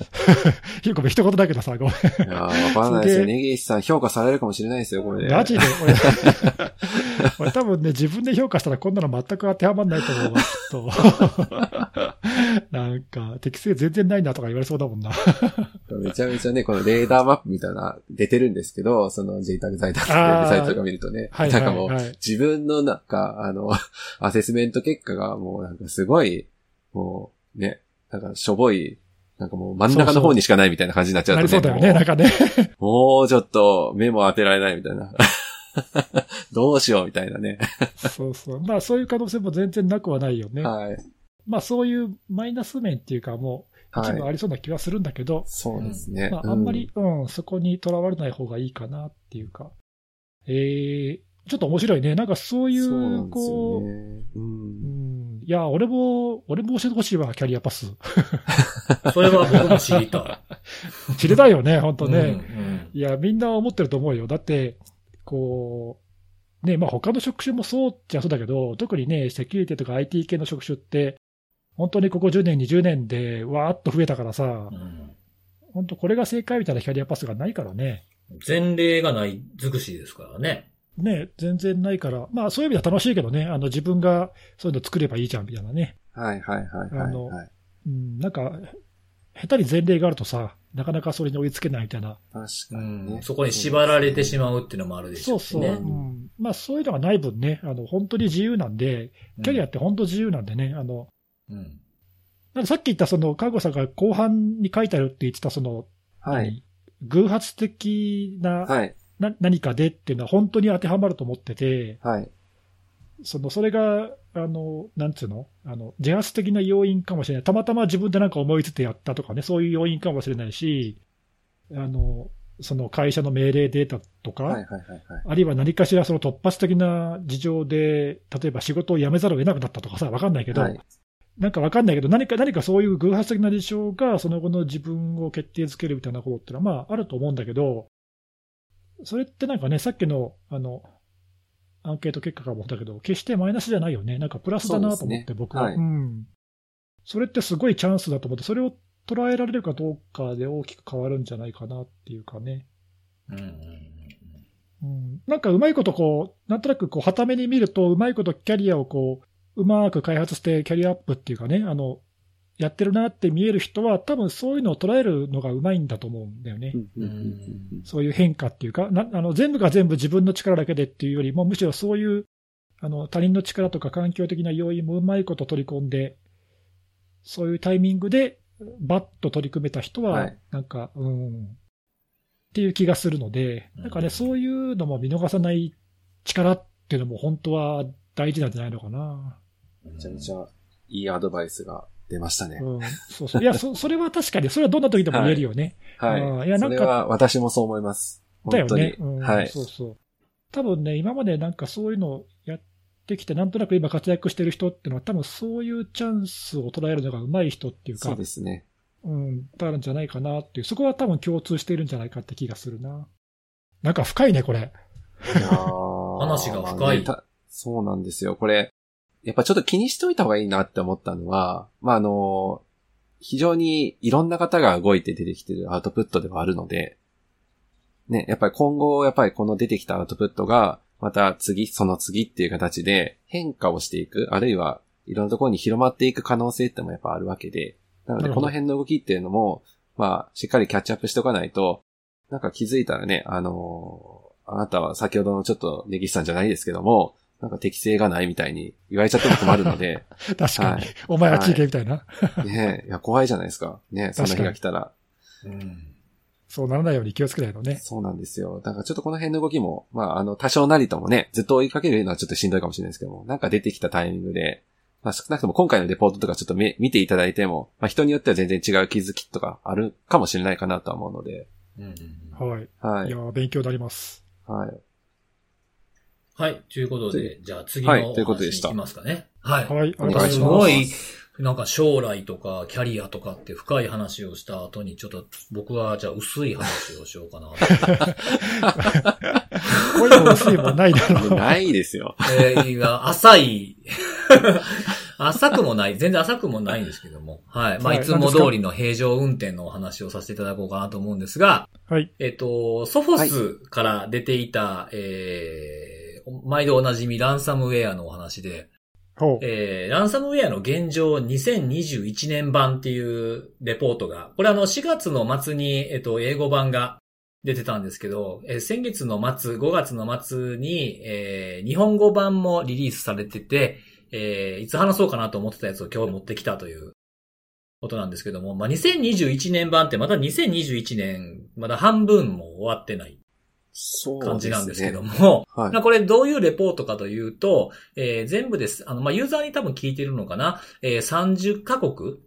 Speaker 3: ひごめん、一言だけどさ、ごめん。
Speaker 2: いやーわからないですよ。ネギシさん評価されるかもしれないですよ、これで。
Speaker 3: マジで、俺、俺多分ね、自分で評価したらこんなの全く当てはまんないと思うと。なんか、適性全然ないなとか言われそうだもんな。
Speaker 2: めちゃめちゃね、このレーダーマップみたいな出てるんですけど、その JTAG サイトとか見るとね、
Speaker 3: はい
Speaker 2: なんかもう、
Speaker 3: はいはい
Speaker 2: 自分のなんか、あの、アセスメント結果がもうなんかすごい、もうね、なんかしょぼい、なんかもう真ん中の方にしかないみたいな感じになっちゃうと
Speaker 3: なりそうだよね、なんかね。
Speaker 2: もうちょっと目も当てられないみたいな。どうしようみたいなね。
Speaker 3: そうそう。まあ、そういう可能性も全然なくはないよね。
Speaker 2: はい。
Speaker 3: まあ、そういうマイナス面っていうか、もう、一部
Speaker 2: はい。
Speaker 3: ありそうな気はするんだけど、
Speaker 2: そうですね。
Speaker 3: まあ、あんまり、うん、そこにとらわれない方がいいかなっていうか。えー、ちょっと面白いね。なんかそうい
Speaker 2: そう
Speaker 3: こう、
Speaker 2: ね。う。
Speaker 3: うんん、いや、俺も、俺も教えてほしいわ、キャリアパス。
Speaker 1: それは僕も知りたい。
Speaker 3: 知りたいよね、本当
Speaker 1: うん
Speaker 3: ね。いや、みんな思ってると思うよ。だって、こう、ね、まあ他の職種もそうっちゃそうだけど、特にね、セキュリティとか IT 系の職種って、本当にここ10年、20年でわーっと増えたからさ
Speaker 1: う、ん
Speaker 3: 本当これが正解みたいなキャリアパスがないからね。
Speaker 1: 前例がない尽くしですからね。
Speaker 3: ね、全然ないから、まあそういう意味では楽しいけどね、あの自分がそういうの作ればいいじゃんみたいなね。
Speaker 2: はいはいはいはい
Speaker 3: あの
Speaker 2: はい。
Speaker 3: うん、なんか、下手に前例があるとさ、なかなかそれに追いつけないみたいな。
Speaker 2: 確か
Speaker 1: う
Speaker 2: にね。
Speaker 1: ん。そこに縛られてしまうっていうのもあるでし
Speaker 3: そうそう。
Speaker 1: ょう。
Speaker 3: うん、まあそういうのがない分ね、あの本当に自由なんで、キャリアって本当自由なんでね、あの、
Speaker 1: うん。
Speaker 3: なんかさっき言ったその、看護さんが後半に書いてあるって言ってたその、
Speaker 2: はい。
Speaker 3: 何？偶発的な
Speaker 2: はい。
Speaker 3: な何かでっていうのは本当に当てはまると思ってて、
Speaker 2: はい。
Speaker 3: その、それが、あの、なんつうの？あの、自発的な要因かもしれない。たまたま自分でなんか思いついてやったとかね、そういう要因かもしれないし、あの、その会社の命令データとか、
Speaker 2: はいはいはいはい。
Speaker 3: あるいは何かしらその突発的な事情で、例えば仕事を辞めざるを得なくなったとかさ、わかんないけど、
Speaker 2: はい
Speaker 3: なんかわかんないけど、何か、何かそういう偶発的な事象が、その後の自分を決定づけるみたいなことってのは、まあ、あると思うんだけど、それってなんかね、さっきの、あの、アンケート結果からもだけど、決してマイナスじゃないよね。なんかプラスだなと思って、僕は、
Speaker 2: はい
Speaker 3: うん。それってすごいチャンスだと思って、それを捉えられるかどうかで大きく変わるんじゃないかなっていうかね。
Speaker 1: うんうん、
Speaker 3: なんかうまいことこう、なんとなくこう、はために見ると、うまいことキャリアをこう、うまく開発してキャリアアップっていうかね、あの、やってるなって見える人は、多分そういうのを捉えるのがうまいんだと思うんだよね。そういう変化っていうか、なあの全部が全部自分の力だけでっていうよりも、むしろそういうあの他人の力とか環境的な要因もうまいこと取り込んで、そういうタイミングでバッと取り組めた人は、
Speaker 2: はい。
Speaker 3: なんか、うん、っていう気がするので、
Speaker 1: うん
Speaker 3: なんかね、そういうのも見逃さない力っていうのも本当は大事なんじゃないのかな。
Speaker 2: めちゃめちゃいいアドバイスが出ましたね。
Speaker 3: うん、そうそう。いや、そ、それは確かに、それはどんな時でも言えるよね。
Speaker 2: はい。
Speaker 3: うんいやなんか
Speaker 2: それは私もそう思います。
Speaker 3: だよ
Speaker 2: 本当に。
Speaker 3: ね。うん
Speaker 2: はい。
Speaker 3: そうそう。多分ね、今までなんかそういうのをやってきて、なんとなく今活躍してる人っていうのは、多分そういうチャンスを捉えるのが上手い人っていうか、
Speaker 2: そうですね。
Speaker 3: うん、だるんじゃないかなっていう、そこは多分共通しているんじゃないかって気がするな。なんか深いね、これ。
Speaker 2: いやー
Speaker 1: 話が深い
Speaker 2: まあねたそうなんですよ。これ、やっぱちょっと気にしといた方がいいなって思ったのは、まあ、あの、非常にいろんな方が動いて出てきてるアウトプットではあるので、ね、やっぱり今後、やっぱりこの出てきたアウトプットが、また次、その次っていう形で変化をしていく、あるいはいろんなところに広まっていく可能性ってのもやっぱあるわけで、なのでこの辺の動きっていうのも、まあ、しっかりキャッチアップしておかないと、なんか気づいたらね、あのーあなたは先ほどのちょっとネギスさんじゃないですけども、なんか適性がないみたいに言われちゃっても困るので、
Speaker 3: 確かに。
Speaker 2: はい
Speaker 3: お前は聞いてみたいな。
Speaker 2: ねえ、いや、怖いじゃないですか。ねえそんな日が来たら。
Speaker 1: うん。
Speaker 3: そうならないように気をつけないとね。
Speaker 2: そうなんですよ。だからちょっとこの辺の動きも、まあ、あの、多少なりともね、ずっと追いかけるのはちょっとしんどいかもしれないですけども、なんか出てきたタイミングで、まあ少なくとも今回のレポートとかちょっとめ見ていただいても、まあ人によっては全然違う気づきとかあるかもしれないかなとは思うので、
Speaker 1: うんうん
Speaker 3: はい。
Speaker 2: はいい
Speaker 3: や。ー、勉強になります。
Speaker 2: はい。
Speaker 1: はい。ということで、じゃあ次
Speaker 2: はい
Speaker 1: のお
Speaker 2: ということでした
Speaker 1: 話に行きますかね。はい。
Speaker 3: はい、
Speaker 2: お願いします
Speaker 1: すごい、なんか将来とかキャリアとかって深い話をした後に、ちょっと僕はじゃあ薄い話をしようかな。
Speaker 3: 恋も薄いもないだろう。
Speaker 2: ないですよ。
Speaker 1: えー、今、浅い、浅くもない、全然浅くもないんですけども。はい。まあ、
Speaker 3: はい
Speaker 1: いつも通りの平常運転のお話をさせていただこうかなと思うんですが、
Speaker 3: はい。
Speaker 1: えっと、ソフォスから出ていた、えー、毎度おなじみランサムウェアのお話で。えー、ランサムウェアの現状2021年版っていうレポートが、これあの4月の末に、えっと、英語版が出てたんですけど、えー先月の末、5月の末に、えー日本語版もリリースされてて、えーいつ話そうかなと思ってたやつを今日持ってきたということなんですけども、まあ、2021年版ってまた2021年、まだ半分も終わってない感じなんですけど
Speaker 2: ね。
Speaker 1: も、
Speaker 2: はい
Speaker 1: まあこれどういうレポートかというと、えー全部です。あの、まあ、ユーザーに多分聞いてるのかな、えー30カ国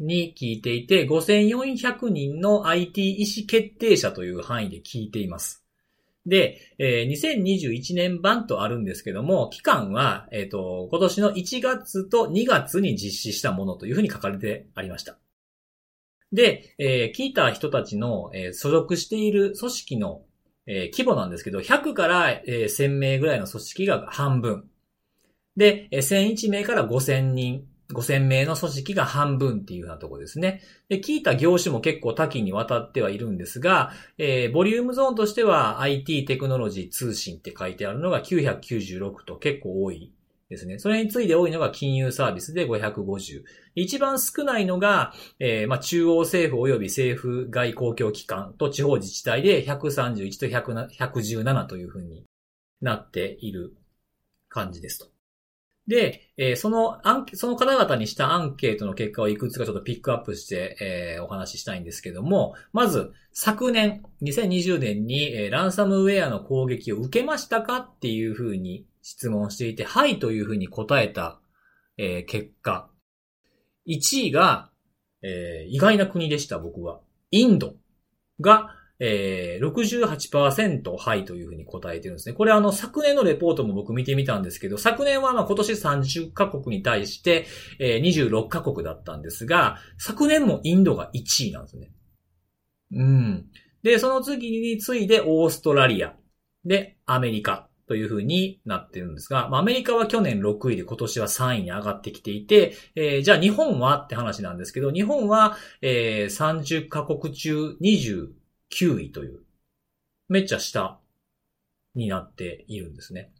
Speaker 1: に聞いていて、5400人の IT 意思決定者という範囲で聞いています。で、えー2021年版とあるんですけども、期間は、えっ、と、今年の1月と2月に実施したものというふうに書かれてありました。で、えー聞いた人たちの、えー所属している組織のえー規模なんですけど、100から、えー1000名ぐらいの組織が半分。で、えー1001名から5000人、5000名の組織が半分っていうようなところですね。で、聞いた業種も結構多岐にわたってはいるんですが、えーボリュームゾーンとしては IT テクノロジー通信って書いてあるのが996と結構多いですね。それに次いで多いのが金融サービスで550。一番少ないのが、えーまあ、中央政府及び政府外公共機関と地方自治体で131と117というふうになっている感じですと。で、えーそのアン、その方々にしたアンケートの結果をいくつかちょっとピックアップして、えーお話ししたいんですけども、まず、昨年、2020年に、えーランサムウェアの攻撃を受けましたかっていうふうに質問していて、はいというふうに答えた、えー結果、1位が、えー意外な国でした、僕は。インドが、えー、68%はいというふうに答えてるんですね。これあの、昨年のレポートも僕見てみたんですけど、昨年はまあ今年30カ国に対して、えー、26カ国だったんですが、昨年もインドが1位なんですね。うん。で、その次に次いでオーストラリア。で、アメリカ。という風になってるんですが、まあアメリカは去年6位で今年は3位に上がってきていて、えーじゃあ日本はって話なんですけど、日本は、えー30カ国中29位という、めっちゃ下になっているんですね。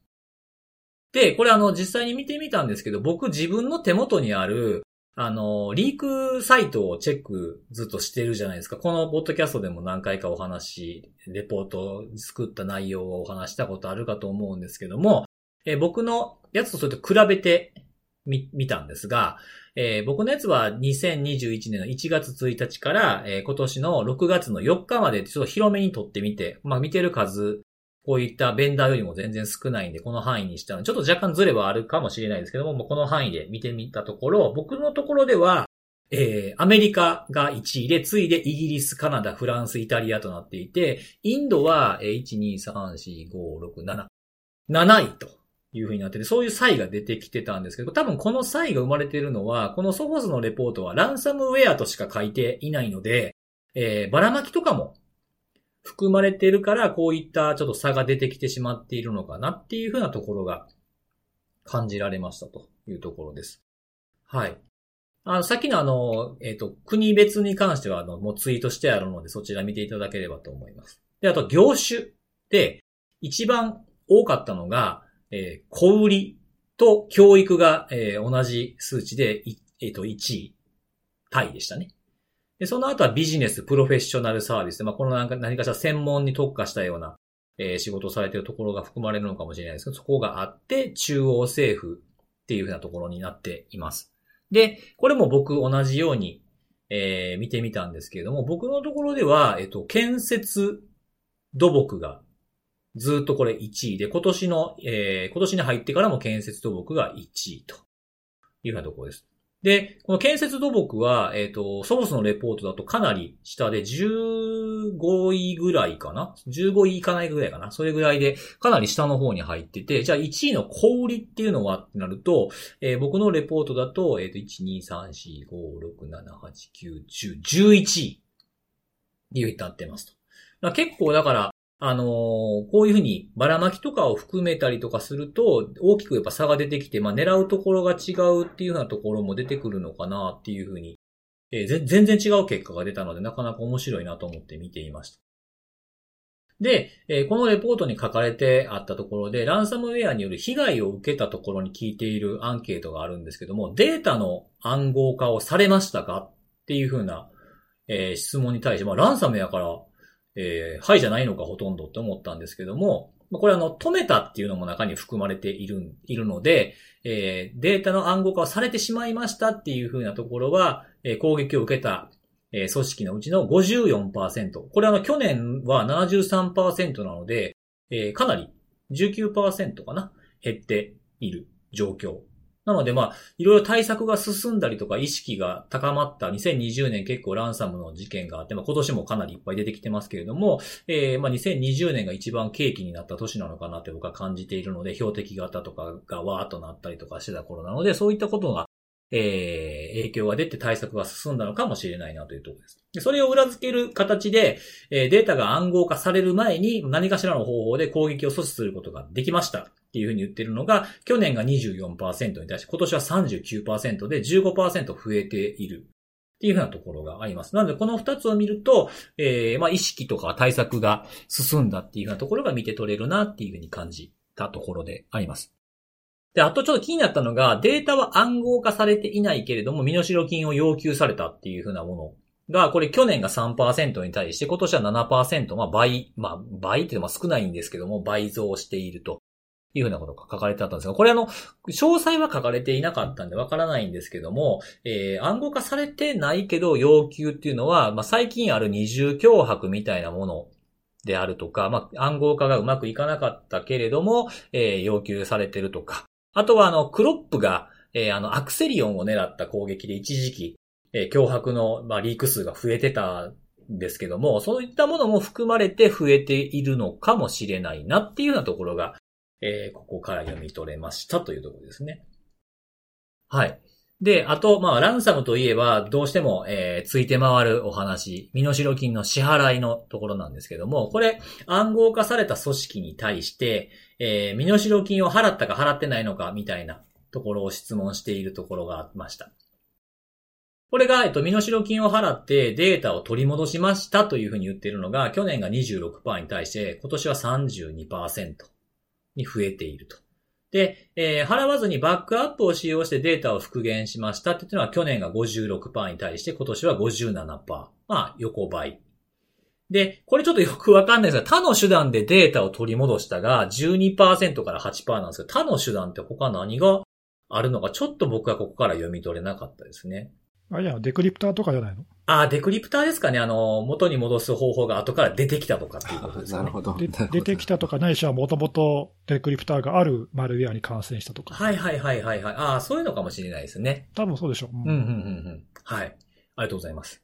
Speaker 1: で、これあの、実際に見てみたんですけど、僕自分の手元にある、あの、リークサイトをチェックずっとしてるじゃないですか。このポッドキャストでも何回かお話、レポート作った内容をお話したことあるかと思うんですけども、え、僕のやつとそれと比べてみ、見たんですが、えー、僕のやつは2021年の1月1日から、えー、今年の6月の4日までちょっと広めに撮ってみて、まあ見てる数、こういったベンダーよりも全然少ないんで、この範囲にしたのちょっと若干ズレはあるかもしれないですけども、もこの範囲で見てみたところ、僕のところでは、えー、アメリカが1位で、次いでイギリス、カナダ、フランス、イタリアとなっていて、インドは、えー、1、2、3、4、5、6、7、7位という風になってて、そういう差異が出てきてたんですけど、多分この差異が生まれているのは、このソフォスのレポートはランサムウェアとしか書いていないので、えー、ばらまきとかも含まれているから、こういったちょっと差が出てきてしまっているのかなっていうふうなところが感じられましたというところです。はい。あの、さっきのあの、えっ、ー、と、国別に関しては、あの、もうツイートしてあるので、そちら見ていただければと思います。で、あと、業種で、一番多かったのが、えー、小売りと教育が、えー、同じ数値で、えっ、ー、と、1位、タイでしたね。で、その後はビジネス、プロフェッショナルサービス。まあ、この何か何かしら専門に特化したような、えー、仕事をされているところが含まれるのかもしれないですけど、そこがあって、中央政府っていうふうなところになっています。で、これも僕同じように、えー、見てみたんですけれども、僕のところでは、えっと、建設土木がずっとこれ1位で、今年の、えー、今年に入ってからも建設土木が1位というようなところです。で、この建設土木は、えっ、ー、と、ソボスのレポートだとかなり下で15位ぐらいかな ?15 位いかないぐらいかな？それぐらいでかなり下の方に入ってて、じゃあ1位の小売っていうのはってなると、えー、僕のレポートだと、えっ、ー、と、1、2、3、4、5、6、7、8、9、10、11位って言ってますと。結構だから、あのー、こういうふうにばらまきとかを含めたりとかすると、大きくやっぱ差が出てきて、まあ狙うところが違うっていうようなところも出てくるのかなっていうふうに、えー、全然違う結果が出たので、なかなか面白いなと思って見ていました。で、えー、このレポートに書かれてあったところで、ランサムウェアによる被害を受けたところに聞いているアンケートがあるんですけども、データの暗号化をされましたかっていうふうな、えー、質問に対して、まあ、ランサムやからえー、はいじゃないのかほとんどって思ったんですけども、これあの、止めたっていうのも中に含まれている、いるので、えー、データの暗号化をされてしまいましたっていう風なところは、えー、攻撃を受けた、えー、組織のうちの54%。これあの、去年は73%なので、えー、かなり19%かな減っている状況なのでまあ、いろいろ対策が進んだりとか意識が高まった2020年結構ランサムの事件があって、まあ今年もかなりいっぱい出てきてますけれども、えー、まあ2020年が一番契機になった年なのかなって僕は感じているので、標的型とかがわーっとなったりとかしてた頃なので、そういったことがえー、影響が出て対策が進んだのかもしれないなというところです。それを裏付ける形で、えー、データが暗号化される前に何かしらの方法で攻撃を阻止することができましたっていうふうに言ってるのが、去年が24%に対して今年は39%で15%増えている。っていうふうなところがあります。なので、この二つを見ると、えー、まあ、意識とか対策が進んだっていうふうなところが見て取れるなっていうふうに感じたところであります。で、あとちょっと気になったのが、データは暗号化されていないけれども、身代金を要求されたっていうふうなものが、これ去年が3%に対して、今年は7%、まあ倍、まあ倍っていうのは少ないんですけども、倍増しているというふうなことが書かれてあったんですが、これあの、詳細は書かれていなかったんでわからないんですけども、えー、暗号化されてないけど要求っていうのは、まあ最近ある二重脅迫みたいなものであるとか、まあ暗号化がうまくいかなかったけれども、えー、要求されてるとか、あとはあの、クロップが、えー、あの、アクセリオンを狙った攻撃で一時期、えー、脅迫の、まあ、リーク数が増えてたんですけども、そういったものも含まれて増えているのかもしれないなっていうようなところが、えー、ここから読み取れましたというところですね。はい。で、あと、まあ、ランサムといえば、どうしても、えー、ついて回るお話、身代金の支払いのところなんですけども、これ、暗号化された組織に対して、えー、身代金を払ったか払ってないのか、みたいなところを質問しているところがありました。これが、えっと、身代金を払ってデータを取り戻しましたというふうに言っているのが、去年が26%に対して、今年は32%に増えていると。で、えー払わずにバックアップを使用してデータを復元しましたっていうのは、去年が56%に対して、今年は57%。まあ、横ばい。で、これちょっとよくわかんないですが、他の手段でデータを取り戻したが12%から8%なんですけど、他の手段って他何があるのか、ちょっと僕はここから読み取れなかったですね。
Speaker 3: あ、いや、デクリプターとかじゃないの？
Speaker 1: ああ、デクリプターですかね。あの、元に戻す方法が後から出てきたとかっていうことですかね。
Speaker 2: なるほど。
Speaker 3: で
Speaker 2: なるほど
Speaker 3: 出てきたとかないしは、もともとデクリプターがあるマルウェアに感染したとか。
Speaker 1: はいはいはいはいはい。ああ、そういうのかもしれないですね。
Speaker 3: 多分そうでしょう。うん
Speaker 1: うん、うん、うん、うん。はい。ありがとうございます。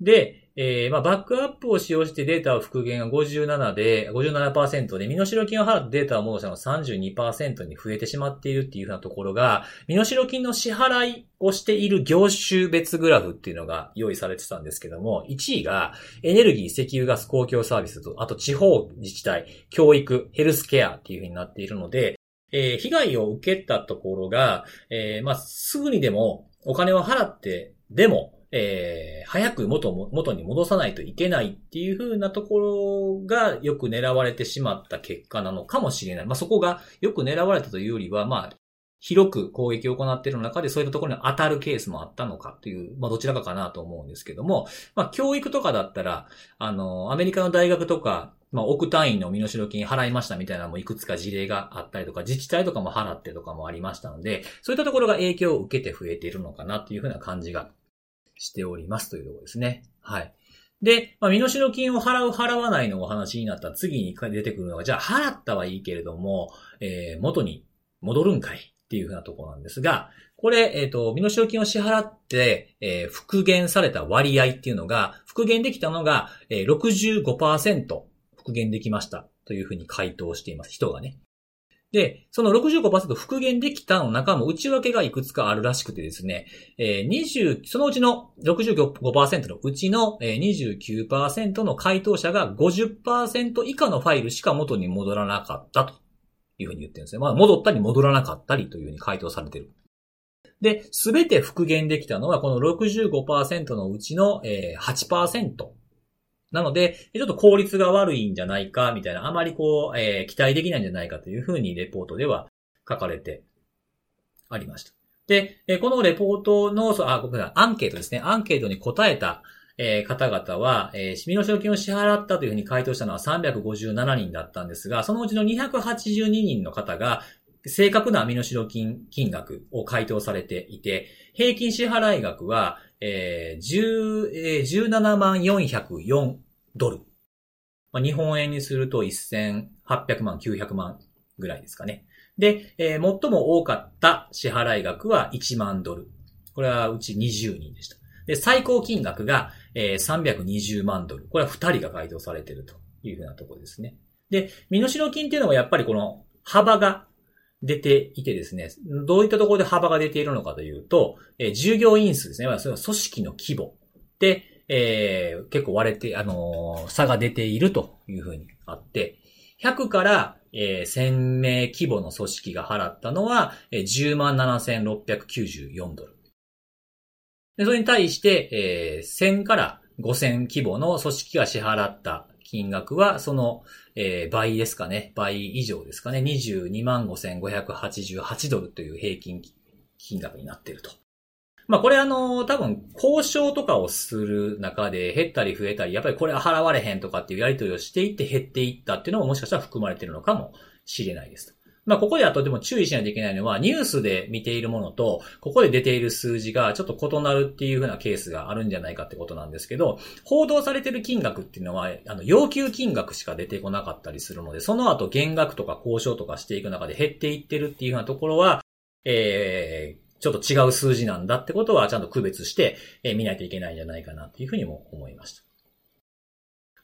Speaker 1: で、えー、まあ、バックアップを使用してデータを復元が57で、57%で、身代金を払ってデータを戻したのが32%に増えてしまっているっていうふうなところが、身代金の支払いをしている業種別グラフっていうのが用意されてたんですけども、1位がエネルギー、石油ガス公共サービスと、あと地方自治体、教育、ヘルスケアっていうふうになっているので、えー被害を受けたところが、えーまあ、すぐにでもお金を払ってでも、えー早く元元に戻さないといけないっていう風なところがよく狙われてしまった結果なのかもしれない。まあ、そこがよく狙われたというよりは、まあ、広く攻撃を行っている中でそういったところに当たるケースもあったのかという、まあどちらかかなと思うんですけども、まあ教育とかだったら、あの、アメリカの大学とか、まあ億単位の身代金払いましたみたいなのもいくつか事例があったりとか、自治体とかも払ってとかもありましたので、そういったところが影響を受けて増えているのかなというふうな感じがしておりますというところですね。はい。で、まあ、身代金を払う払わないのお話になった次に出てくるのが、じゃあ払ったはいいけれども、えー元に戻るんかいっていうふうなところなんですが、これ、えっ、と、身代金を支払って、えー復元された割合っていうのが、復元できたのが、えー65%復元できましたというふうに回答しています。人がね。で、その65%復元できたの中も内訳がいくつかあるらしくてですね、えー20、そのうちの65%のうちの29%の回答者が50%以下のファイルしか元に戻らなかったというふうに言ってるんですね。まあ、戻ったり戻らなかったりというふうに回答されてる。で、すべて復元できたのはこの65%のうちの8%。なので、ちょっと効率が悪いんじゃないか、みたいな、あまりこう、えー期待できないんじゃないかというふうにレポートでは書かれてありました。で、えーこのレポートの、あ、ごめんなさい、アンケートですね。アンケートに答えた、えー方々は、えー、身代金を支払ったというふうに回答したのは357人だったんですが、そのうちの282人の方が、正確な身代金金額を回答されていて、平均支払い額は、えーえー、17万404ドル。まあ、日本円にすると1800万、900万ぐらいですかね。で、えー最も多かった支払い額は1万ドル。これはうち20人でした。で、最高金額が、えー320万ドル。これは2人が回答されているというふうなところですね。で、身代金っていうのはやっぱりこの幅が出ていてですね、どういったところで幅が出ているのかというと、えー従業員数ですね。それは組織の規模で、えー結構割れて、あのー差が出ているというふうにあって、100から、えー1000名規模の組織が払ったのは、えー107,694ドル。で、それに対して、えー1000から5000規模の組織が支払った金額は、その、えー倍ですかね。倍以上ですかね。225,588ドルという平均金額になっていると。まあこれあの、多分交渉とかをする中で減ったり増えたり、やっぱりこれは払われへんとかっていうやり取りをしていって減っていったっていうのももしかしたら含まれているのかもしれないです。まあここであとでも注意しないといけないのは、ニュースで見ているものと、ここで出ている数字がちょっと異なるっていう風なケースがあるんじゃないかってことなんですけど、報道されている金額っていうのは、あの、要求金額しか出てこなかったりするので、その後減額とか交渉とかしていく中で減っていってるっていう風なところは、えー、ちょっと違う数字なんだってことはちゃんと区別して、えー見ないといけないんじゃないかなっていうふうにも思いました。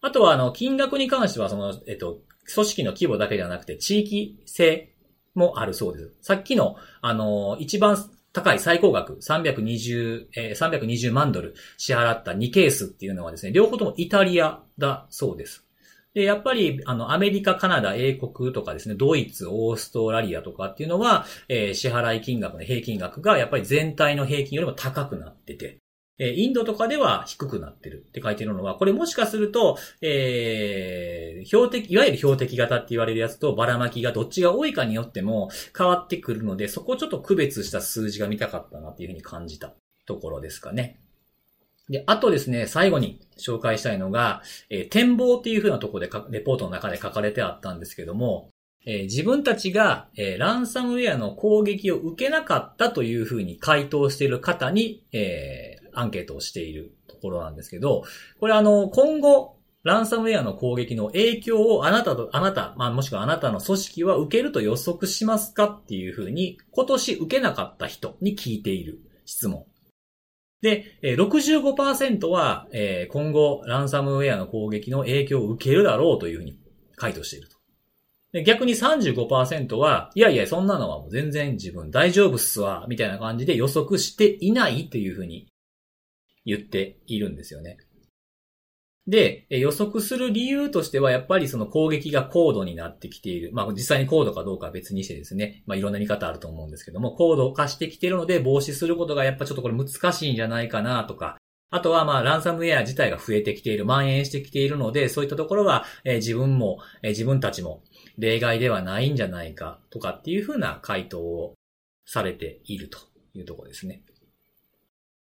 Speaker 1: あとは、あの、金額に関しては、その、えっと、組織の規模だけではなくて、地域性もあるそうです。さっきの、あの、一番高い最高額、320、えー320万ドル支払った2ケースっていうのはですね、両方ともイタリアだそうです。で、やっぱり、あの、アメリカ、カナダ、英国とかですね、ドイツ、オーストラリアとかっていうのは、えー支払い金額の平均額が、やっぱり全体の平均よりも高くなってて、えインドとかでは低くなってるって書いてるのは、これもしかすると、えー、標的、いわゆる標的型って言われるやつとばらまきがどっちが多いかによっても変わってくるので、そこをちょっと区別した数字が見たかったなっていうふうに感じたところですかね。で、あとですね、最後に紹介したいのが、えー展望っていう風なところでか、レポートの中で書かれてあったんですけども、えー自分たちが、えーランサムウェアの攻撃を受けなかったという風に回答している方に、えアンケートをしているところなんですけど、これあの、今後、ランサムウェアの攻撃の影響をあなたと、あなた、まあもしくはあなたの組織は受けると予測しますかっていう風に、今年受けなかった人に聞いている質問。で、65%は、えー今後、ランサムウェアの攻撃の影響を受けるだろうというふうに回答していると。で逆に35%は、いやいや、そんなのはもう全然自分大丈夫っすわ、みたいな感じで予測していないというふうに言っているんですよね。で、予測する理由としては、やっぱりその攻撃が高度になってきている。まあ実際に高度かどうかは別にしてですね。まあいろんな見方あると思うんですけども、高度化してきているので防止することがやっぱちょっとこれ難しいんじゃないかなとか、あとはまあランサムウェア自体が増えてきている、蔓延してきているので、そういったところは、え自分も、え自分たちも例外ではないんじゃないかとかっていうふうな回答をされているというところですね。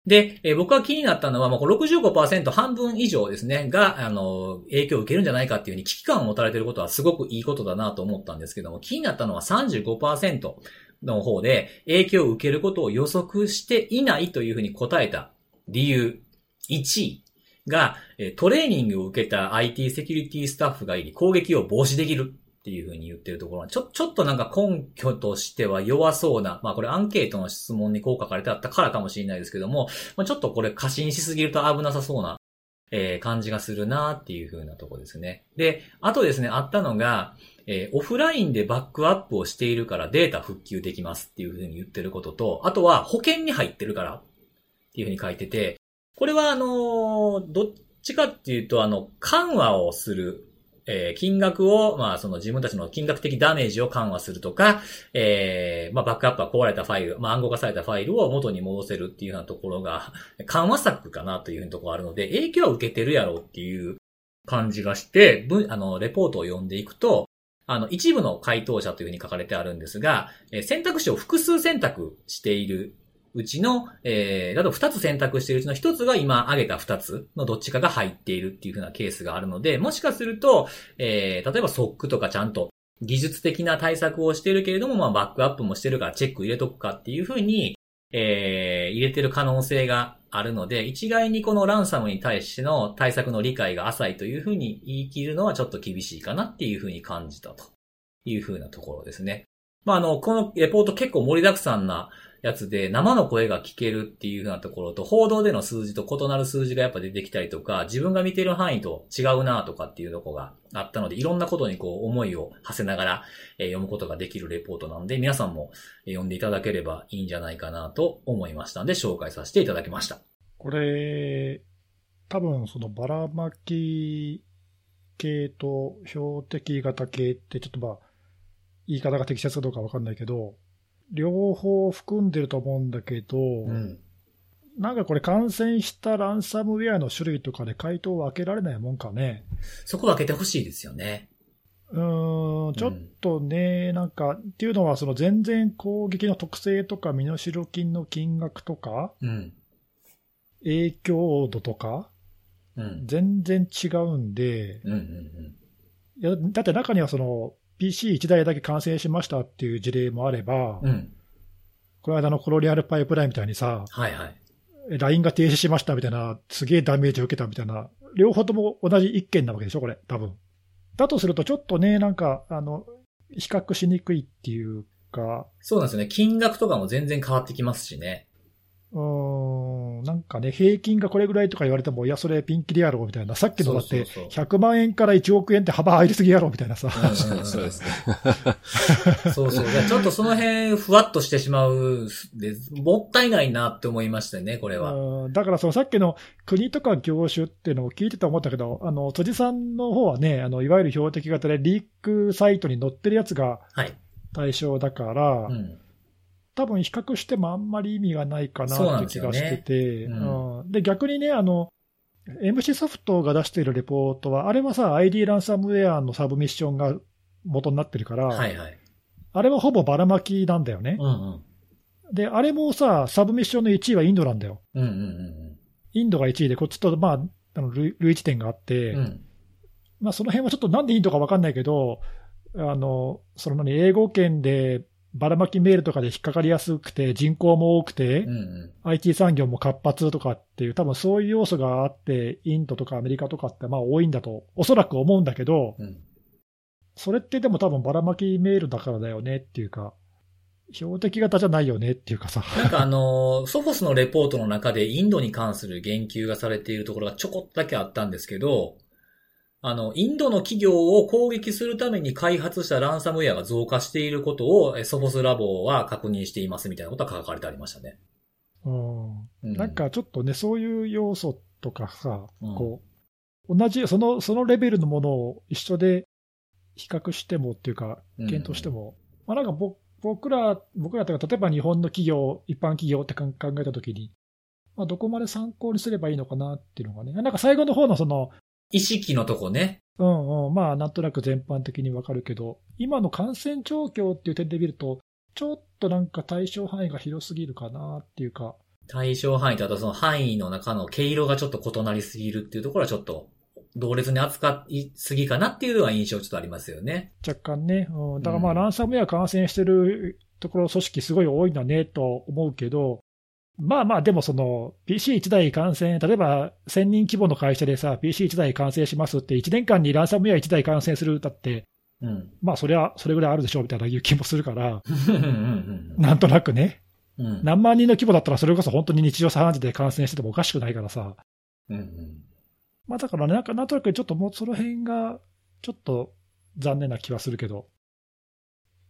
Speaker 1: で、えー僕が気になったのは、まあ、こ65%半分以上ですね、が、あの、影響を受けるんじゃないかっていうふうに危機感を持たれていることはすごくいいことだなと思ったんですけども、気になったのは35%の方で影響を受けることを予測していないというふうに答えた理由。1位が、トレーニングを受けた IT セキュリティスタッフがいり、攻撃を防止できる。っていうふうに言ってるところは、ちょ、ちょっとなんか根拠としては弱そうな、まあこれアンケートの質問にこう書かれてあったからかもしれないですけども、まあちょっとこれ過信しすぎると危なさそうな、えー感じがするなっていうふうなとこですね。で、あとですね、あったのが、えーオフラインでバックアップをしているからデータ復旧できますっていうふうに言ってることと、あとは保険に入ってるからっていうふうに書いてて、これはあのーどっちかっていうと、あの、緩和をする、えー金額を、まあ、その自分たちの金額的ダメージを緩和するとか、えーまあ、バックアップは壊れたファイル、まあ、暗号化されたファイルを元に戻せるっていうようなところが、緩和策かなというところがあるので、影響は受けてるやろうっていう感じがして、文あの、レポートを読んでいくと、あの、一部の回答者というふうに書かれてあるんですが、えー選択肢を複数選択しているうちの、えー、だと2つ選択しているうちの1つが今挙げた2つのどっちかが入っているっていう風なケースがあるので、もしかすると、えー、例えば SOC とかちゃんと技術的な対策をしているけれども、まあバックアップもしてるからチェック入れとくかっていう風に、えー、入れてる可能性があるので、一概にこのランサムに対しての対策の理解が浅いという風に言い切るのはちょっと厳しいかなっていう風に感じたという風なところですね。まあ、あの、このレポート結構盛りだくさんなやつで、生の声が聞けるっていう風なところと、報道での数字と異なる数字がやっぱ出てきたりとか、自分が見てる範囲と違うなとかっていうとこがあったので、いろんなことにこう思いを馳せながら、え読むことができるレポートなので、皆さんもえ読んでいただければいいんじゃないかなと思いましたので、紹介させていただきました。
Speaker 3: これ、多分そのばらまき系と標的型系ってちょっとまあ、言い方が適切かどうかわかんないけど、両方含んでると思うんだけど、
Speaker 1: うん。
Speaker 3: なんかこれ感染したランサムウェアの種類とかで回答を分けられないもんかね。
Speaker 1: そこ分けてほしいですよね。
Speaker 3: うーん、ちょっとね、なんか、っていうのはその全然攻撃の特性とか身代金の金額とか、
Speaker 1: うん。
Speaker 3: 影響度とか、
Speaker 1: うん。
Speaker 3: 全然違うんで、
Speaker 1: うん。うん。
Speaker 3: いやだって中にはその PC1 台だけ感染しましたっていう事例もあれば、
Speaker 1: うん。うん。
Speaker 3: この間のコロリアルパイプラインみたいにさ、
Speaker 1: はいはい。
Speaker 3: LINE が停止しましたみたいな、すげえダメージを受けたみたいな、両方とも同じ一件なわけでしょ、これ、多分だとすると、ちょっとね、なんか、あの、比較しにくいっていうか、
Speaker 1: そうなんですよね。金額とかも全然変わってきますしね。
Speaker 3: うーん、なんかね、平均がこれぐらいとか言われても、いや、それピンキリやろ、みたいな。さっきのだって、
Speaker 1: そうそう
Speaker 3: 100万円から1億円って幅入りすぎやろ、みたいなさ。
Speaker 1: そう
Speaker 2: ですね。
Speaker 1: そうそう。ちょっとその辺、ふわっとしてしまうで、もったいないなって思いましたね、これは。
Speaker 3: うんだからそのさっきの国とか業種っていうのを聞いてて思ったけど、あの辻さんの方はね、あのいわゆる標的型でリークサイトに載ってるやつが
Speaker 1: はい。
Speaker 3: 対象だから、
Speaker 1: うん。
Speaker 3: 多分比較してもあんまり意味がないか
Speaker 1: な
Speaker 3: なって気がしてて、
Speaker 1: う
Speaker 3: うんうん。で、逆にね、あの、MC ソフトが出しているレポートは、あれはさ、ID ランサムウェアのサブミッションが元になってるから、
Speaker 1: はいはい。
Speaker 3: あれはほぼばらまきなんだよね。
Speaker 1: うんうん。
Speaker 3: で、あれもさ、サブミッションの1位はインドなんだよ。
Speaker 1: うんうん
Speaker 3: インドが1位で、こっちと、まあ、あの類類似点があって、
Speaker 1: うんうん。うん。
Speaker 3: まあ、その辺はちょっとなんでインドか分かんないけど、あの、その何、英語圏でばらまきメールとかで引っかかりやすくて、人口も多くて、
Speaker 1: うんうん。
Speaker 3: IT 産業も活発とかっていう、多分そういう要素があって、インドとかアメリカとかってまあ多いんだと、おそらく思うんだけど、
Speaker 1: うん。
Speaker 3: それってでも多分ばらまきメールだからだよねっていうか、標的型じゃないよねっていうかさ。
Speaker 1: なんかあのーソフォスのレポートの中でインドに関する言及がされているところがちょこっとだけあったんですけど、あの、インドの企業を攻撃するために開発したランサムウェアが増加していることをえソフォスラボは確認していますみたいなことが書かれてありましたね。
Speaker 3: うん。
Speaker 1: うん。
Speaker 3: なんかちょっとね、そういう要素とかさ、
Speaker 1: うん。
Speaker 3: こう、同じ、その、そのレベルのものを一緒で比較してもっていうか、
Speaker 1: うん。
Speaker 3: 検討しても、まあなんかぼ僕ら、僕らというか、例えば日本の企業、一般企業って考考えたときに、まあどこまで参考にすればいいのかなっていうのがね、なんか最後の方のその、
Speaker 1: 意識のとこね。
Speaker 3: うんうん、まあなんとなく全般的にわかるけど、今の感染状況っていう点で見ると、ちょっとなんか対象範囲が広すぎるかなっていうか、
Speaker 1: 対象範囲とあとその範囲の中の毛色がちょっと異なりすぎるっていうところはちょっと同列に扱いすぎかなっていうのは印象ちょっとありますよね。
Speaker 3: 若干ね、うん、だからまあ、
Speaker 1: うん。
Speaker 3: ランサムウェア感染してるところ、組織すごい多いんだねと思うけど、まあまあ、でもその PC1 台感染、例えば1000人規模の会社でさ、PC1 台感染しますって、1年間にランサムウェア1台感染するだって、
Speaker 1: うん。
Speaker 3: まあそれはそれぐらいあるでしょうみたいないう気もするから、なんとなくね、
Speaker 1: うんうん。
Speaker 3: 何万人の規模だったら、それこそ本当に日常茶飯事で感染しててもおかしくないからさ、
Speaker 1: うんうん。
Speaker 3: まあだからね、なんかなんとなくちょっともうその辺がちょっと残念な気はするけど、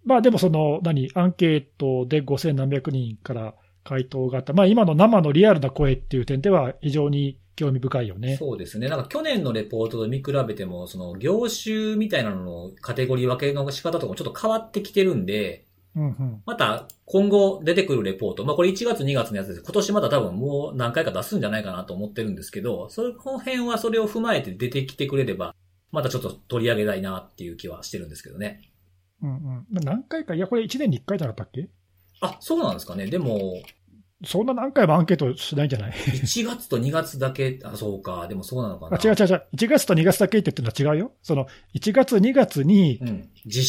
Speaker 3: まあでもその、何、アンケートで5000何百人から回答があった、まあ今の生のリアルな声っていう点では非常に興味深いよね。
Speaker 1: そうですね。なんか去年のレポートと見比べても、その業種みたいなののカテゴリー分けの仕方とかもちょっと変わってきてるんで、
Speaker 3: うんうん。
Speaker 1: また今後出てくるレポート、まあこれ1月2月のやつです。今年また多分もう何回か出すんじゃないかなと思ってるんですけど、その辺はそれを踏まえて出てきてくれれば、またちょっと取り上げたいなっていう気はしてるんですけどね。
Speaker 3: うんうん。何回か、いや、これ1年に1回じゃなかったっけ？
Speaker 1: あ、そうなんですかね。でも、
Speaker 3: そんな何回もアンケートしないんじゃない
Speaker 1: ？1月と2月だけ、あ、そうか。でもそうなのかな。
Speaker 3: あ違う違う違う。1月と2月だけって言ってるのは違うよ。その、1月、2月に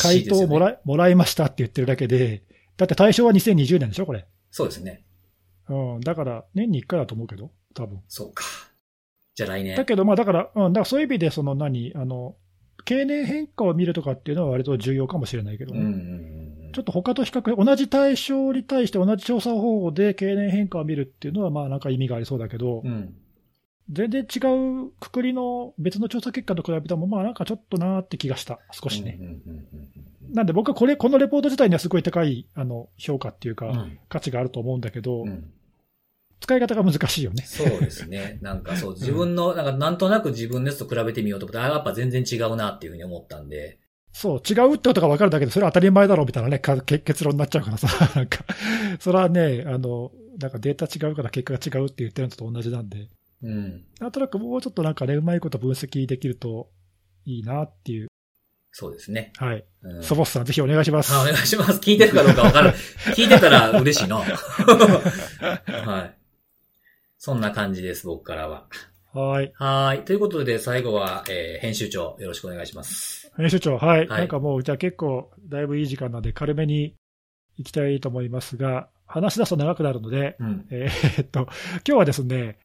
Speaker 3: 回。答をもらいもらいましたって言ってるだけで、だって対象は2020年でしょ、これ。
Speaker 1: そうですね。
Speaker 3: うん。だから、年に1回だと思うけど、多分。
Speaker 1: そうか。じゃあ来年。
Speaker 3: だけど、まあだから、うん、だからそういう意味で、その何、あの、経年変化を見るとかっていうのは割と重要かもしれないけどね、
Speaker 1: うんうんうん。
Speaker 3: ちょっと他と比較、同じ対象に対して同じ調査方法で経年変化を見るっていうのは、まあなんか意味がありそうだけど、
Speaker 1: うん。
Speaker 3: 全然違うくくりの別の調査結果と比べても、まあなんかちょっとなーって気がした、少しね。なんで僕はこれ、このレポート自体にはすごい高いあの評価っていうか、
Speaker 1: うんうん。
Speaker 3: 価値があると思うんだけど、
Speaker 1: うん。
Speaker 3: 使い方が難しいよね。
Speaker 1: そうですね。なんかそう、自分の、なんかなんとなく自分のやつと比べてみようと思って、あ、やっぱ全然違うなっていうふうに思ったんで。
Speaker 3: そう、違うってことが分かるだけで、それは当たり前だろうみたいなね、結論になっちゃうからさ、なんか、それはね、あの、なんかデータ違うから結果が違うって言ってるのと同じなんで、
Speaker 1: うん。
Speaker 3: なんとなくもうちょっとなんかね、うまいこと分析できるといいなっていう。
Speaker 1: そうですね。
Speaker 3: はい。
Speaker 1: うん、
Speaker 3: ソボスさん、ぜひお願いします。
Speaker 1: あお願いします。聞いてるかどうかわからん。聞いてたら嬉しいな。はい。そんな感じです、僕からは。
Speaker 3: はい。
Speaker 1: はい。ということで、最後は、えー編集長、よろしくお願いします。
Speaker 3: 編集長、はい。
Speaker 1: はい
Speaker 3: なんかもう、じゃあ結構、だいぶいい時間なんで、軽めに行きたいと思いますが、話し出すと長くなるので、
Speaker 1: うん。
Speaker 3: えーっと、今日はですね、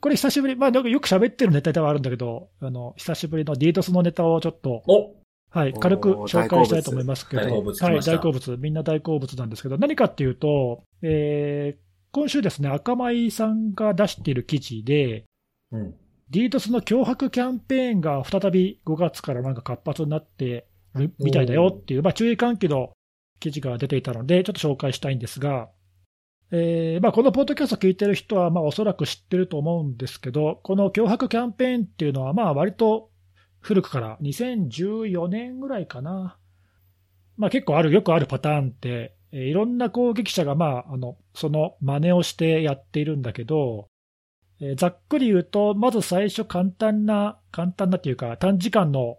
Speaker 3: これ久しぶり、まあ、なんかよく喋ってるネタではあるんだけど、あの、久しぶりの DDoS のネタをちょっと、
Speaker 1: お
Speaker 3: はい、軽く紹介したいと思いますけど、
Speaker 1: 大好物
Speaker 3: はい、大好物、みんな大好物なんですけど、何かっていうと、えー今週ですね、赤米さんが出している記事で、
Speaker 1: うん。
Speaker 3: DDoS の脅迫キャンペーンが再び5月からなんか活発になってるみたいだよっていう、まあ、注意喚起の記事が出ていたので、ちょっと紹介したいんですが、えーまあ、このポッドキャスト聞いてる人は、まあ、おそらく知ってると思うんですけど、この脅迫キャンペーンっていうのは、まあ、割と古くから、2014年ぐらいかな。まあ、結構ある、よくあるパターンって、えーいろんな攻撃者が、まあ、あの、その真似をしてやっているんだけど、えーざっくり言うと、まず最初簡単な、簡単なっていうか、短時間の、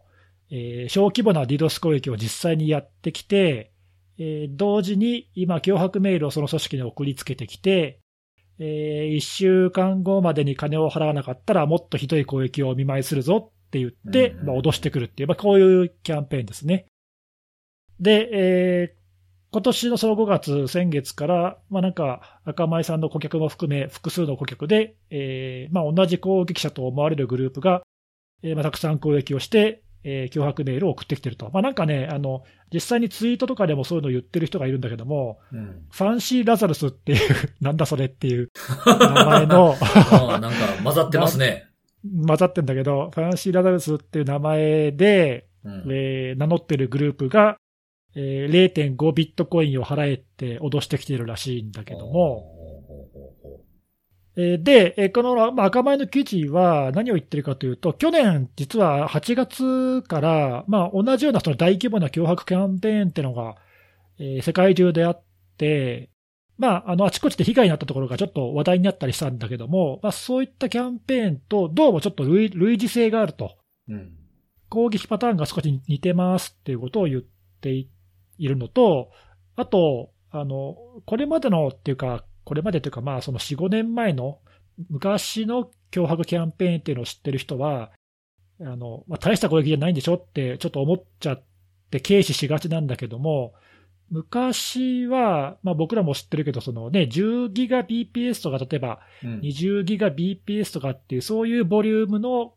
Speaker 3: えー小規模な DDoS 攻撃を実際にやってきて、えー同時に今、脅迫メールをその組織に送りつけてきて、え1週間後までに金を払わなかったら、もっとひどい攻撃をお見舞いするぞって言って、まあ、脅してくるっていう、まあ、こういうキャンペーンですね。で、えー今年のその5月、先月から、まあなんか、赤米さんの顧客も含め、複数の顧客で、えーまあ同じ攻撃者と思われるグループが、えーまあたくさん攻撃をして、えー脅迫メールを送ってきてると。まあなんかね、あの、実際にツイートとかでもそういうのを言ってる人がいるんだけども、
Speaker 1: うん。
Speaker 3: ファンシーラザルスっていう、なんだそれっていう 名前の、
Speaker 1: ああ、なんか混ざってますね。
Speaker 3: 混ざってんだけど、ファンシーラザルスっていう名前で、
Speaker 1: うん。
Speaker 3: えー名乗ってるグループが、えー0.5ビットコインを払えって脅してきてるらしいんだけども、で、えーこの、まあ、赤米の記事は何を言ってるかというと、去年、実は8月から、まあ、同じようなその大規模な脅迫キャンペーンっていうのが、えー世界中であって、まあ、あの、あちこちで被害になったところがちょっと話題になったりしたんだけども、まあ、そういったキャンペーンとどうもちょっと類類似性があると。
Speaker 1: ううん。
Speaker 3: 攻撃パターンが少し似てますっていうことを言っていいるのと、あと、あの、これまでのっていうか、これまでというか、まあ、その4、5年前の昔の脅迫キャンペーンっていうのを知ってる人は、あの、まあ、大した攻撃じゃないんでしょってちょっと思っちゃって軽視しがちなんだけども、昔は、まあ僕らも知ってるけど、そのね、10ギガ BPS とか、例えば
Speaker 1: うん。
Speaker 3: 20ギガ BPS とかっていう、そういうボリュームの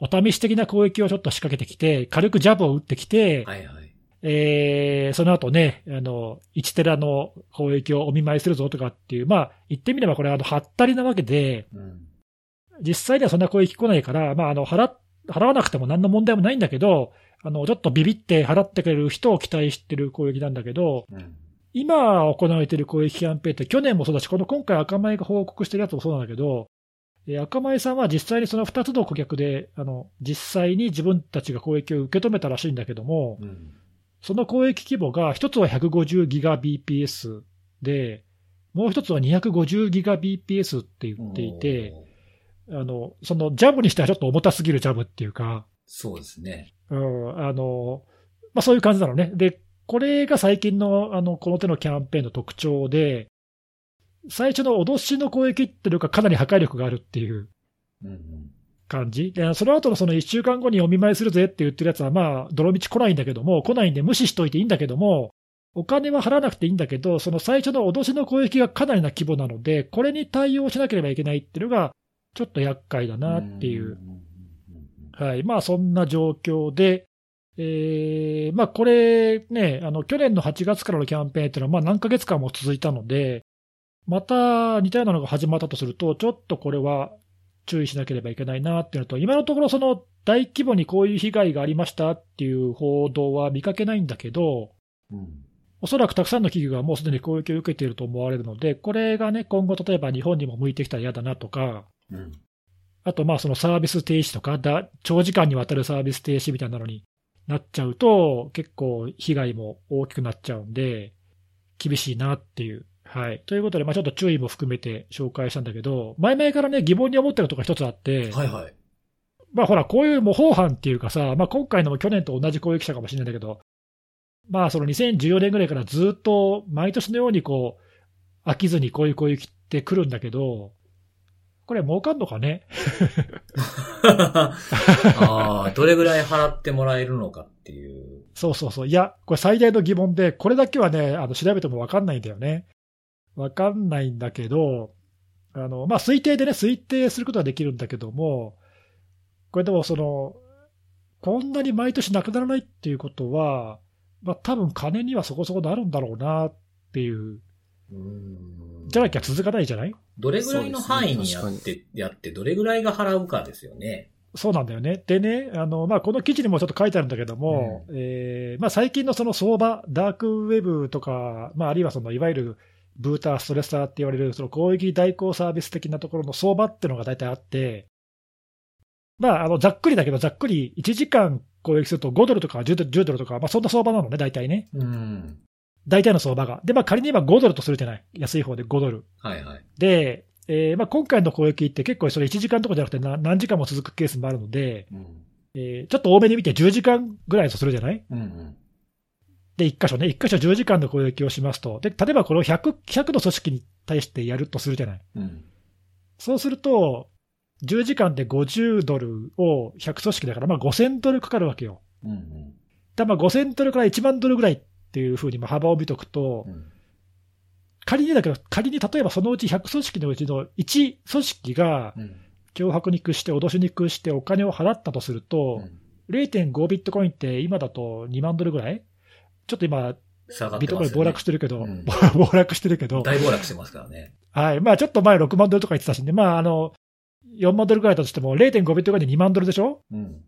Speaker 3: お試し的な攻撃をちょっと仕掛けてきて、軽くジャブを打ってきて、
Speaker 1: はいはい。
Speaker 3: えーその後ね、あの、1テラの攻撃をお見舞いするぞとかっていう、まあ、言ってみればこれはあの、はったりなわけで、
Speaker 1: うん。
Speaker 3: 実際にはそんな攻撃来ないから、まあ、あの、払っ、払わなくても何の問題もないんだけど、あの、ちょっとビビって払ってくれる人を期待してる攻撃なんだけど、
Speaker 1: うん。
Speaker 3: 今行われている攻撃キャンペーンって、去年もそうだし、この今回赤米が報告してるやつもそうなんだけど、えー赤米さんは実際にその2つの顧客で、あの、実際に自分たちが攻撃を受け止めたらしいんだけども、
Speaker 1: うん。
Speaker 3: その攻撃規模が、一つは150ギガ BPS で、もう一つは250ギガ BPS って言っていて、あの、そのジャブにしてはちょっと重たすぎるジャブっていうか、
Speaker 1: そうですね。
Speaker 3: うん、あの、まあ、そういう感じなのね。で、これが最近の、あの、この手のキャンペーンの特徴で、最初の脅しの攻撃っていうのがかなり破壊力があるっていう
Speaker 1: うんうん。
Speaker 3: 感じ。で、その後のその1週間後にお見舞いするぜって言ってるやつは、まあ、泥道来ないんだけども、来ないんで無視しといていいんだけども、お金は払わなくていいんだけど、その最初の脅しの攻撃がかなりな規模なので、これに対応しなければいけないっていうのが、ちょっと厄介だなっていうはい。まあ、そんな状況で、えーまあ、これね、あの、去年の8月からのキャンペーンっていうのは、まあ、何ヶ月間も続いたので、また似たようなのが始まったとすると、ちょっとこれは注意しなければいけないなっていうのと、今のところ、その大規模にこういう被害がありましたっていう報道は見かけないんだけど、
Speaker 1: うん
Speaker 3: おそらくたくさんの企業がもうすでに攻撃を受けていると思われるので、これがね、今後、例えば日本にも向いてきたら嫌だなとか、
Speaker 1: うん
Speaker 3: あと、まあ、そのサービス停止とかだ、長時間にわたるサービス停止みたいなのになっちゃうと、結構被害も大きくなっちゃうんで、厳しいなっていう。はい。ということで、まあ、ちょっと注意も含めて紹介したんだけど、前々からね、疑問に思ってるところが一つあって、
Speaker 1: はいはい。
Speaker 3: まあ、ほら、こういう模倣犯っていうかさ、まあ、今回のも去年と同じ攻撃者かもしれないんだけど、まあ、その2014年ぐらいからずっと毎年のようにこう、飽きずにこういう攻撃って来るんだけど、これ儲かんのかね？
Speaker 1: ああ、どれぐらい払ってもらえるのかっていう。
Speaker 3: そうそうそう。いや、これ最大の疑問で、これだけはね、あの、調べてもわかんないんだよね。わかんないんだけど、あの、まあ、推定でね、推定することはできるんだけども、これでもその、こんなに毎年なくならないっていうことは、まあ、多分金にはそこそこなるんだろうなっていう。
Speaker 1: うん
Speaker 3: じゃなきゃ続かないじゃない？
Speaker 1: どれぐらいの範囲にやって、やって、どれぐらいが払うかですよね。
Speaker 3: そうなんだよね。でね、あの、まあ、この記事にもちょっと書いてあるんだけども、えーまあ、最近のその相場、ダークウェブとか、まあ、あるいはその、いわゆるブーター、ストレッサーって言われる、その攻撃代行サービス的なところの相場っていうのが大体あって、まあ、あの、ざっくりだけど、ざっくり1時間攻撃すると5ドルとか10ドル ,10 ドルとか、まあ、そんな相場なのね、大体ね。
Speaker 1: うん。
Speaker 3: 大体の相場が。で、まあ、仮に今5ドルとするじゃない。安い方で5ドル。
Speaker 1: はいはい。
Speaker 3: で、えーまあ、今回の攻撃って結構それ1時間とかじゃなくてな何時間も続くケースもあるので、
Speaker 1: うん。
Speaker 3: えーちょっと多めに見て10時間ぐらいとするじゃない
Speaker 1: うんうん。
Speaker 3: で、1箇所ね、1箇所10時間の攻撃をしますと。で、例えばこれを100、100の組織に対してやるとするじゃない。
Speaker 1: うん。
Speaker 3: そうすると、10時間で50ドルを100組織だから、まあ5000ドルかかるわけよ。
Speaker 1: うんうん。
Speaker 3: だまあ5000ドルから1万ドルぐらいっていうふうにまあ幅を見とくと、
Speaker 1: うん
Speaker 3: 仮にだけど、仮に例えばそのうち100組織のうちの1組織が
Speaker 1: うん。
Speaker 3: 脅迫に屈して、脅しに屈してお金を払ったとすると、0.5ビットコインって今だと2万ドルぐらいちょっと今、ビットコイン。暴落してるけど、
Speaker 1: うん
Speaker 3: 暴落してるけど、
Speaker 1: 大暴落してますからね。
Speaker 3: はい。まあちょっと前6万ドルとか言ってたしね、まああの、4万ドルぐらいだとしても0.5ビットコインで2万ドルでしょ？
Speaker 1: うん。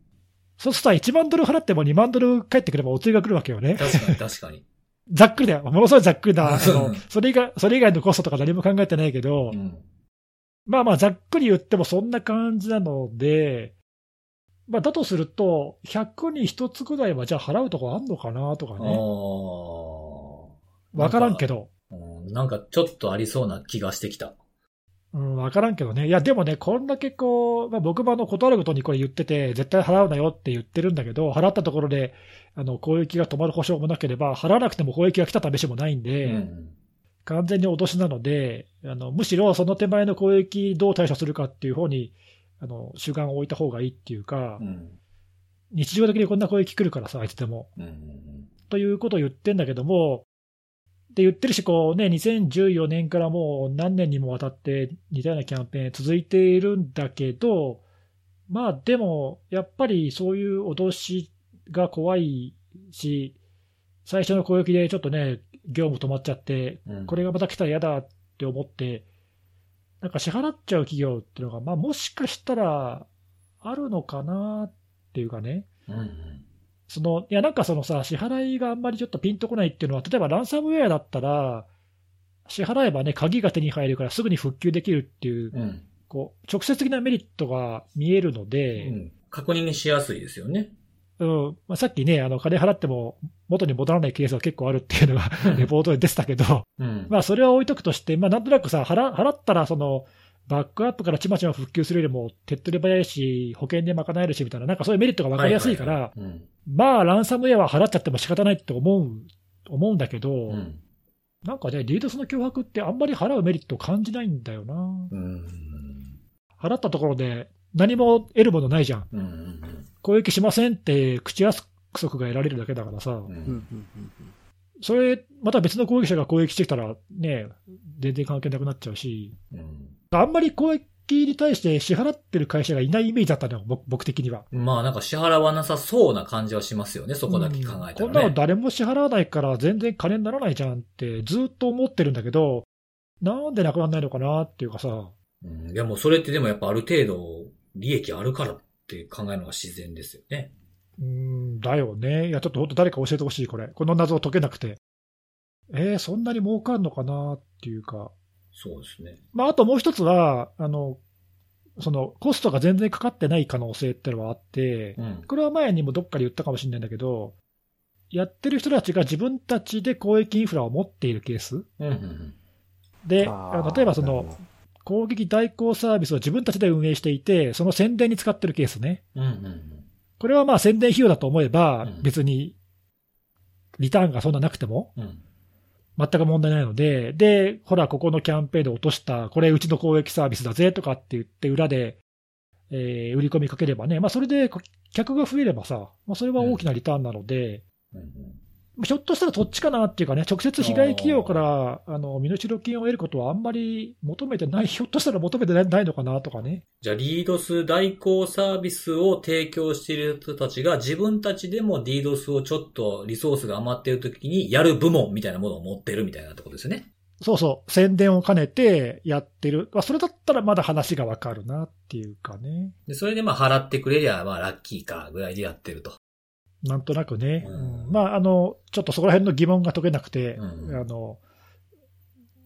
Speaker 3: そうすると1万ドル払っても2万ドル返ってくればお釣りが来るわけよね。
Speaker 1: 確かに確かに。
Speaker 3: ざっくりだよ。ものすごいざっくりだ。あ
Speaker 1: うん
Speaker 3: のそれ以外、それ以外のコストとか何も考えてないけど、
Speaker 1: うん。
Speaker 3: まあまあざっくり言ってもそんな感じなので、まあだとすると、100に1つぐらいはじゃあ払うとこあんのかなとか
Speaker 1: あ
Speaker 3: ね。
Speaker 1: あ。
Speaker 3: わからんけど。
Speaker 1: うんなんかちょっとありそうな気がしてきた。
Speaker 3: うん、わからんけどね。いや、でもね、こんだけこう、まあ、僕もあの、断るごとにこれ言ってて、絶対払うなよって言ってるんだけど、払ったところで、あの、攻撃が止まる保証もなければ、払わなくても攻撃が来た試しもないんで、
Speaker 1: うん。
Speaker 3: 完全に脅しなので、あの、むしろその手前の攻撃どう対処するかっていう方に、あの、主眼を置いた方がいいっていうか、
Speaker 1: うん。
Speaker 3: 日常的にこんな攻撃来るからさ、あいつでも。
Speaker 1: うん。うん。
Speaker 3: ということを言ってんだけども、で言ってるし、こうね、2014年からもう何年にもわたって似たようなキャンペーン続いているんだけど、まあでも、やっぱりそういう脅しが怖いし、最初の攻撃でちょっとね、業務止まっちゃって、
Speaker 1: うん
Speaker 3: これがまた来たら嫌だって思って、なんか支払っちゃう企業っていうのが、まあもしかしたらあるのかなっていうかね。
Speaker 1: うんうん。
Speaker 3: そのいやなんかそのさ、支払いがあんまりちょっとピンとこないっていうのは、例えばランサムウェアだったら、支払えばね、鍵が手に入るからすぐに復旧できるっていう、
Speaker 1: うん。
Speaker 3: こう直接的なメリットが見えるの
Speaker 1: う
Speaker 3: で、
Speaker 1: ん。確認しやすいですよね。
Speaker 3: うんまあ、さっきね、あの金払っても元に戻らないケースが結構あるっていうのがレポートで出てたけど、
Speaker 1: うん。
Speaker 3: まあそれは置いとくとして、まあ、なんとなくさ、払払ったらその、バックアップからちまちま復旧するよりも手っ取り早いし、保険で賄えるしみたいな、なんかそういうメリットが分かりやすいから。まあ、ランサムウェアは払っちゃっても仕方ないって思う、思うんだけど、
Speaker 1: うん。
Speaker 3: なんかね、リードスの脅迫ってあんまり払うメリットを感じないんだよな。
Speaker 1: うん。
Speaker 3: 払ったところで何も得るものないじゃん。
Speaker 1: うん。うん。
Speaker 3: 攻撃しませんって口約束が得られるだけだからさ、
Speaker 1: うん。
Speaker 2: うんうんうん
Speaker 3: それ、また別の攻撃者が攻撃してきたらね、全然関係なくなっちゃうし、
Speaker 1: うん。
Speaker 3: あんまり攻撃に対して支払ってる会社がいないイメージだったのよ、僕僕的には。
Speaker 1: まあなんか支払わなさそうな感じはしますよね、そこだけ考えた
Speaker 3: こんな
Speaker 1: らね。
Speaker 3: の誰も支払わないから全然金にならないじゃんってずっと思ってるんだけど、なんでなくならないのかなっていうかさ、
Speaker 1: うん。でもそれってでもやっぱある程度利益あるからって考えるのが自然ですよね。
Speaker 3: うーん、だよね。いや、ちょっと本当誰か教えてほしい、これ。この謎を解けなくて。えー、そんなに儲かんのかなっていうか。
Speaker 1: そうですね。
Speaker 3: まあ、あともう一つは、あの、その、コストが全然かかってない可能性ってのはあって、
Speaker 1: うん。
Speaker 3: これは前にもどっかで言ったかもしれないんだけど、やってる人たちが自分たちで公益インフラを持っているケース
Speaker 1: うん。うん。
Speaker 3: で、
Speaker 2: あー
Speaker 3: あの例えばその攻撃代行サービスを自分たちで運営していて、その宣伝に使ってるケースね。
Speaker 1: うん。うん。
Speaker 3: これはまあ宣伝費用だと思えば
Speaker 1: うん、
Speaker 3: 別にリターンがそんななくても
Speaker 1: うん。
Speaker 3: 全く問題ないので、で、ほら、ここのキャンペーンで落とした、これうちの公益サービスだぜとかって言って、裏で、えー売り込みかければね、まあそれで客が増えればさ、まあ、それは大きなリターンなので、
Speaker 1: うん。
Speaker 3: ひょっとしたらそっちかなっていうかね、直接被害企業からあの身代金を得ることはあんまり求めてない、ひょっとしたら求めてないのかなとかね。
Speaker 1: じゃあ、リードス代行サービスを提供している人たちが自分たちでもリードスをちょっとリソースが余っている時にやる部門みたいなものを持ってるみたいなところですよね。
Speaker 3: そうそう、宣伝を兼ねてやってる。まあ、それだったらまだ話がわかるなっていうかね。
Speaker 1: で、それでまあ払ってくれりゃまあラッキーかぐらいでやってると。
Speaker 3: なんとなくね。
Speaker 1: うん
Speaker 3: うんまあ、あの、ちょっとそこら辺の疑問が解けなくて、
Speaker 1: うん
Speaker 3: あの、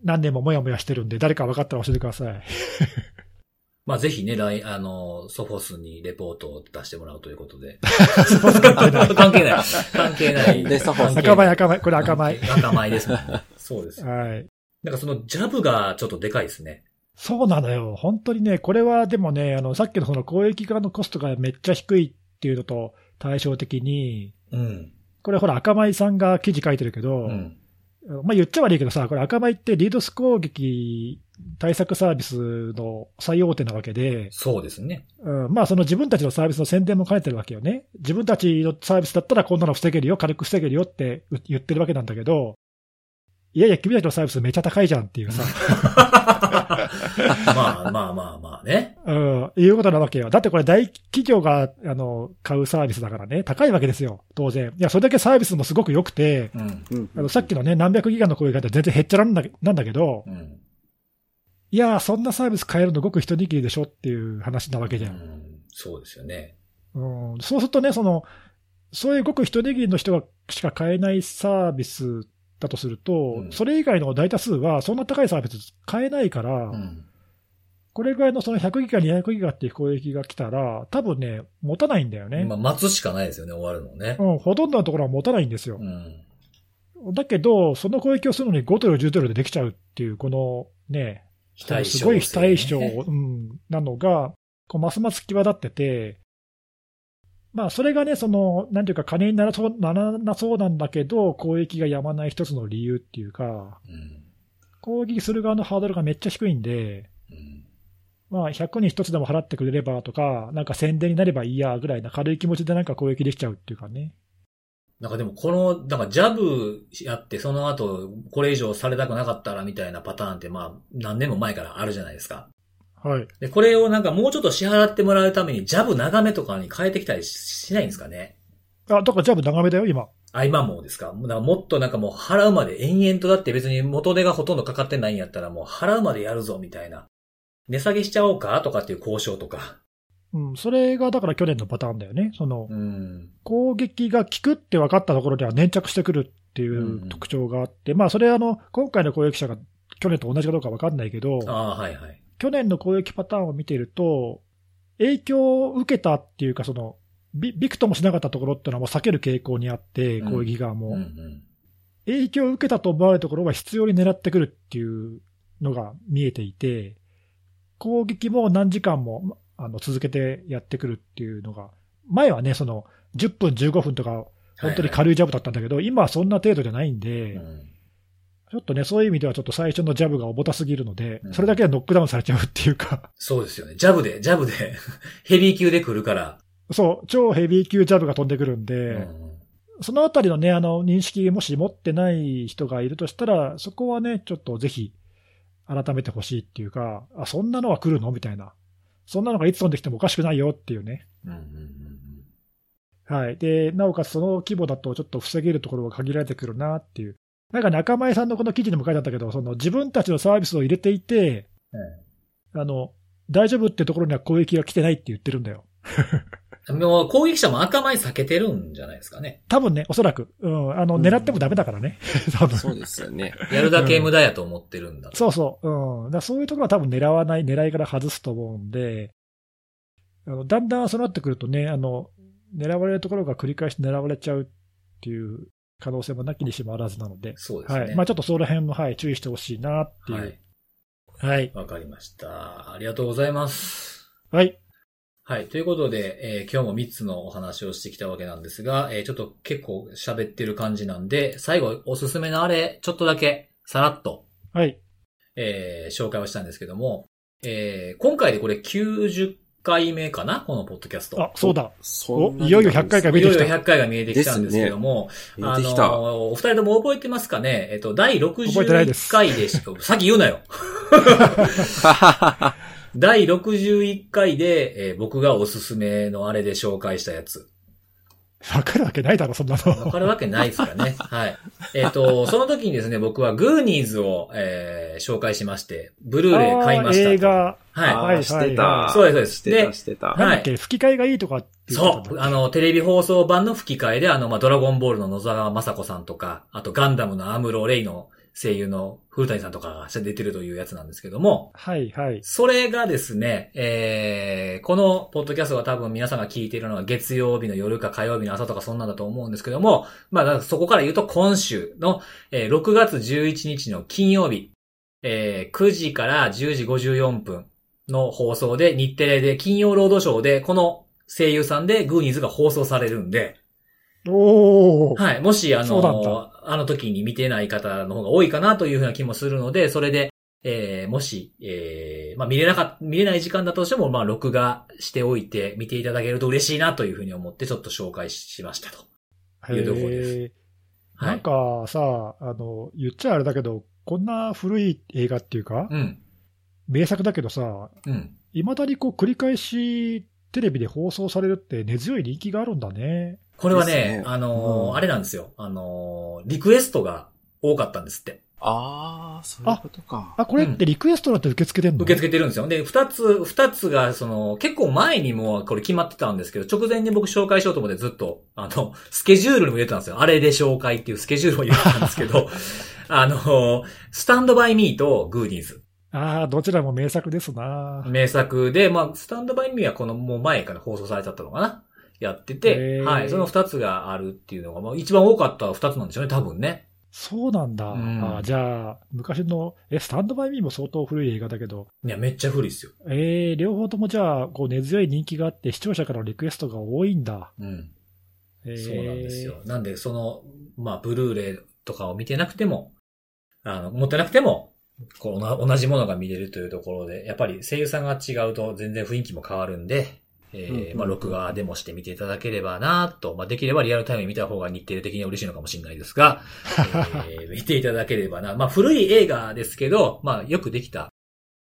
Speaker 3: 何年ももやもやしてるんで、誰か分かったら教えてください。
Speaker 1: まあぜひね、来あの、ソフォスにレポートを出してもらうということで。
Speaker 3: 関係ない
Speaker 1: 関係ない。関係ない。
Speaker 2: でソフォス
Speaker 3: 赤米、赤米、これ赤米。
Speaker 1: 赤米ですもんね。そうです。
Speaker 3: はい。
Speaker 1: なんかそのジャブがちょっとでかいですね。
Speaker 3: そうなのよ。本当にね、これはでもね、あの、さっきのその公益側のコストがめっちゃ低いっていうのと対照的に、
Speaker 1: うん。
Speaker 3: これほら赤米さんが記事書いてるけど、
Speaker 1: うん。
Speaker 3: まあ言っちゃ悪いけどさ、これ赤米ってリードス攻撃対策サービスの最大手なわけで、
Speaker 1: そうですね。
Speaker 3: うん、まあその自分たちのサービスの宣伝も兼ねてるわけよね。自分たちのサービスだったらこんなの防げるよ、軽く防げるよって言ってるわけなんだけど、いやいや、君たちのサービスめっちゃ高いじゃんっていうさ、
Speaker 1: まあまあまあまあね。
Speaker 3: うん、いうことなわけよ。だってこれ大企業があの買うサービスだからね、高いわけですよ、当然。いや、それだけサービスもすごく良くて、あのさっきのね、何百ギガの声が全然減っちゃらんだなんだけど、
Speaker 1: うん。
Speaker 3: いやー、そんなサービス変えるのごく一握りでしょっていう話なわけじゃん。
Speaker 1: うんそうですよね。
Speaker 3: うん、そうするとね、その、そういうごく一握りの人がしか買えないサービスだとすると、
Speaker 1: うん
Speaker 3: それ以外の大多数はそんな高いサービス買えないから、
Speaker 1: うん。
Speaker 3: これぐらいのその100ギガ、200ギガっていう攻撃が来たら、多分ね、持たないんだよね。
Speaker 1: まあ待つしかないですよね、終わるのね。
Speaker 3: うん、ほとんどのところは持たないんですよ
Speaker 1: う。ん。
Speaker 3: だけど、その攻撃をするのに5ドル、10ドルでできちゃうっていう、このね、すごい非対称、うん、なのが、こうますます際立ってて、まあ、それがね、その、なんていうか、金にならそうならなそうなんだけど、攻撃がやまない一つの理由っていうか、
Speaker 1: うん。
Speaker 3: 攻撃する側のハードルがめっちゃ低いんで、
Speaker 1: うん。
Speaker 3: まあ、100に1つでも払ってくれればとか、なんか宣伝になればいいやぐらいな軽い気持ちでなんか攻撃できちゃうっていうかね。
Speaker 1: なんかでもこの、なんかジャブやってその後これ以上されたくなかったらみたいなパターンってまあ何年も前からあるじゃないですか。
Speaker 3: はい。
Speaker 1: で、これをなんかもうちょっと支払ってもらうためにジャブ長めとかに変えてきたりしないんですかね？
Speaker 3: あ、だからジャブ長めだよ、今。
Speaker 1: あ、今もですか？もっとなんかもう払うまで延々とだって別に元手がほとんどかかってないんやったらもう払うまでやるぞみたいな。値下げしちゃおうかとかっていう交渉とか。
Speaker 3: うん、それがだから去年のパターンだよね。その、
Speaker 1: うん。
Speaker 3: 攻撃が効くって分かったところでは粘着してくるっていう特徴があって、まあそれあの、今回の攻撃者が去年と同じかどうか分かんないけど、
Speaker 1: ああ、はいはい。
Speaker 3: 去年の攻撃パターンを見ていると、影響を受けたっていうか、その、ビビクともしなかったところっていうのはもう避ける傾向にあって、
Speaker 1: うん。
Speaker 3: 攻撃側も、
Speaker 1: うんうん。
Speaker 3: 影響を受けたと思われるところは必要に狙ってくるっていうのが見えていて、攻撃も何時間もあの続けてやってくるっていうのが、前はね、その10分、15分とか、本当に軽いジャブだったんだけど、今はそんな程度じゃないんで、
Speaker 1: うん
Speaker 3: ちょっとね、そういう意味ではちょっと最初のジャブが重たすぎるので
Speaker 1: う、ん
Speaker 3: それだけはノックダウンされちゃうっていうか、
Speaker 1: そうですよね。ジャブで、ジャブで、ヘビー級で来るから。
Speaker 3: そう、超ヘビー級ジャブが飛んでくるんで、
Speaker 1: うん
Speaker 3: そのあたりのね、あの、認識もし持ってない人がいるとしたら、そこはね、ちょっとぜひ、改めてほしいっていうか、あ、そんなのは来るの？みたいな。そんなのがいつ飛んできてもおかしくないよっていうね。
Speaker 1: うんうんうん
Speaker 3: はい。で、なおかつその規模だとちょっと防げるところが限られてくるなっていう。なんか中前さんのこの記事にも書いてあったけど、その自分たちのサービスを入れていて、あの、大丈夫ってところには攻撃が来てないって言ってるんだよ。
Speaker 1: うん。もう攻撃者も赤米避けてるんじゃないですかね。
Speaker 3: 多分ね、おそらく。うん。あの、
Speaker 2: うん
Speaker 3: 狙ってもダメだからね。多分
Speaker 2: そうですよね。
Speaker 1: やるだけ無駄やと思ってるんだ。
Speaker 3: そうそう。うん。だからそういうところは多分狙わない、狙いから外すと思うんで、あのだんだんそうなってくるとね、あの、狙われるところが繰り返し狙われちゃうっていう可能性もなきにしもあらずなので、
Speaker 1: そうですね。
Speaker 3: はい。まあちょっとその辺の、はい、注意してほしいなっていう。
Speaker 1: は
Speaker 3: はいい。。
Speaker 1: わかりました。ありがとうございます。
Speaker 3: はい。
Speaker 1: はい。ということで、えー今日も3つのお話をしてきたわけなんですが、えーちょっと結構喋ってる感じなんで、最後おすすめのあれ、ちょっとだけ、さらっと、
Speaker 3: はい。
Speaker 1: えー紹介をしたんですけども、えー今回でこれ90回目かな？このポッドキャスト。
Speaker 3: あ、そうだ。
Speaker 2: そんなに
Speaker 3: おいよいよ100回が見
Speaker 1: いよいよ
Speaker 3: えてきた。
Speaker 1: 100回が見えてきたんですけども、あ
Speaker 2: 見えてきた。
Speaker 1: の、お二人とも覚えてますかね？えっと、第
Speaker 3: 覚えてないで
Speaker 1: 61
Speaker 3: す
Speaker 1: 回でしか、さっき言うなよ。第61回で、えー僕がおすすめのあれで紹介したやつ。
Speaker 3: わかるわけないだろ、そんな
Speaker 1: わ
Speaker 3: の。
Speaker 1: かるわけないですからね。はい。えっ、と、その時にですね、僕はグーニーズを、えー紹介しまして、ブルーレイ買いました
Speaker 3: 映画。
Speaker 1: はい。
Speaker 3: はい
Speaker 2: してた。
Speaker 1: そうですそうです
Speaker 2: してた、
Speaker 1: で
Speaker 2: してた。
Speaker 1: はい
Speaker 3: なんだっけ、吹き替えがいいとかってい
Speaker 1: そう。あの、テレビ放送版の吹き替えで、あの、まあ、ドラゴンボールの野沢雅子さんとか、あとガンダムのアムロ・レイの声優の古谷さんとかが出てるというやつなんですけども、
Speaker 3: はい、はい。
Speaker 1: それがですね、えー、このポッドキャストは多分皆さんが聞いているのは月曜日の夜か火曜日の朝とかそんなんだと思うんですけども、まあ、そこから言うと今週の、えー6月11日の金曜日、えー9時から10時54分の放送で、日テレで、金曜ロードショーで、この声優さんでグーニーズが放送されるんで、
Speaker 3: おー。
Speaker 1: はい。もし、あの
Speaker 3: だ、
Speaker 1: あの時に見てない方の方が多いかなというふうな気もするので、それで、えーもし、えーまあ、見れなかっ見れない時間だとしても、まあ、録画しておいて見ていただけると嬉しいなというふうに思って、ちょっと紹介しましたと。いうところですはい。
Speaker 3: なんかさ、あの、言っちゃあれだけど、こんな古い映画っていうか、
Speaker 1: うん。
Speaker 3: 名作だけどさ、
Speaker 1: うん。
Speaker 3: いまだにこう繰り返しテレビで放送されるって根強い人気があるんだね。
Speaker 1: これは
Speaker 2: ね、
Speaker 1: ねあのー
Speaker 2: うん
Speaker 1: あれなんですよ。あのーリクエストが多かったんですって。
Speaker 2: ああ、そういうことか。
Speaker 3: あ、これってリクエストだって受け付けてんの、
Speaker 1: 受け付けてるんですよ。で、二つ、二つが、その、結構前にもうこれ決まってたんですけど、直前に僕紹介しようと思ってずっと、あの、スケジュールにも入れてたんですよ。あれで紹介っていうスケジュールを入れてたんですけど、あの、スタンドバイミーとグーディーズ。
Speaker 3: ああ、どちらも名作ですな。
Speaker 1: 名作で、まあ、スタンドバイミーはこのもう前から放送されちゃったのかなやってて、はい、その二つがあるっていうのが、まあ、一番多かった二つなんでしょうね、多分ね。
Speaker 3: そうなんだ。
Speaker 1: うん
Speaker 3: あーじゃあ、昔の、え、スタンドバイミーも相当古い映画だけど、
Speaker 1: いや、めっちゃ古いっすよ。
Speaker 3: えー、両方ともじゃあ、こう根強い人気があって、視聴者からのリクエストが多いんだ。
Speaker 1: うん。
Speaker 3: えー
Speaker 1: そうなんですよ。。なんで、その、まあ、ブルーレイとかを見てなくても、あの、持ってなくても、こう、同同じものが見れるというところで、やっぱり声優さんが違うと全然雰囲気も変わるんで、えまあ、録画でもして見ていただければなと、まあ、できればリアルタイムに見た方が日程的には嬉しいのかもしれないですが、えー見ていただければな。まあ、古い映画ですけど、まあ、よくできた、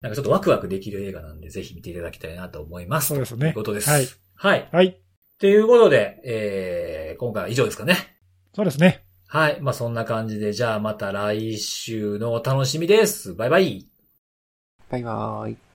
Speaker 1: なんかちょっとワクワクできる映画なんで、ぜひ見ていただきたいなと思います。
Speaker 3: そうですね
Speaker 1: ということです。
Speaker 3: はい。
Speaker 1: はい。
Speaker 3: はい。
Speaker 1: ということで、えー、今回は以上ですかね。
Speaker 3: そうですね。
Speaker 1: はい。まあ、そんな感じで、じゃあまた来週のお楽しみです。バイバイ。
Speaker 2: バイバーイ。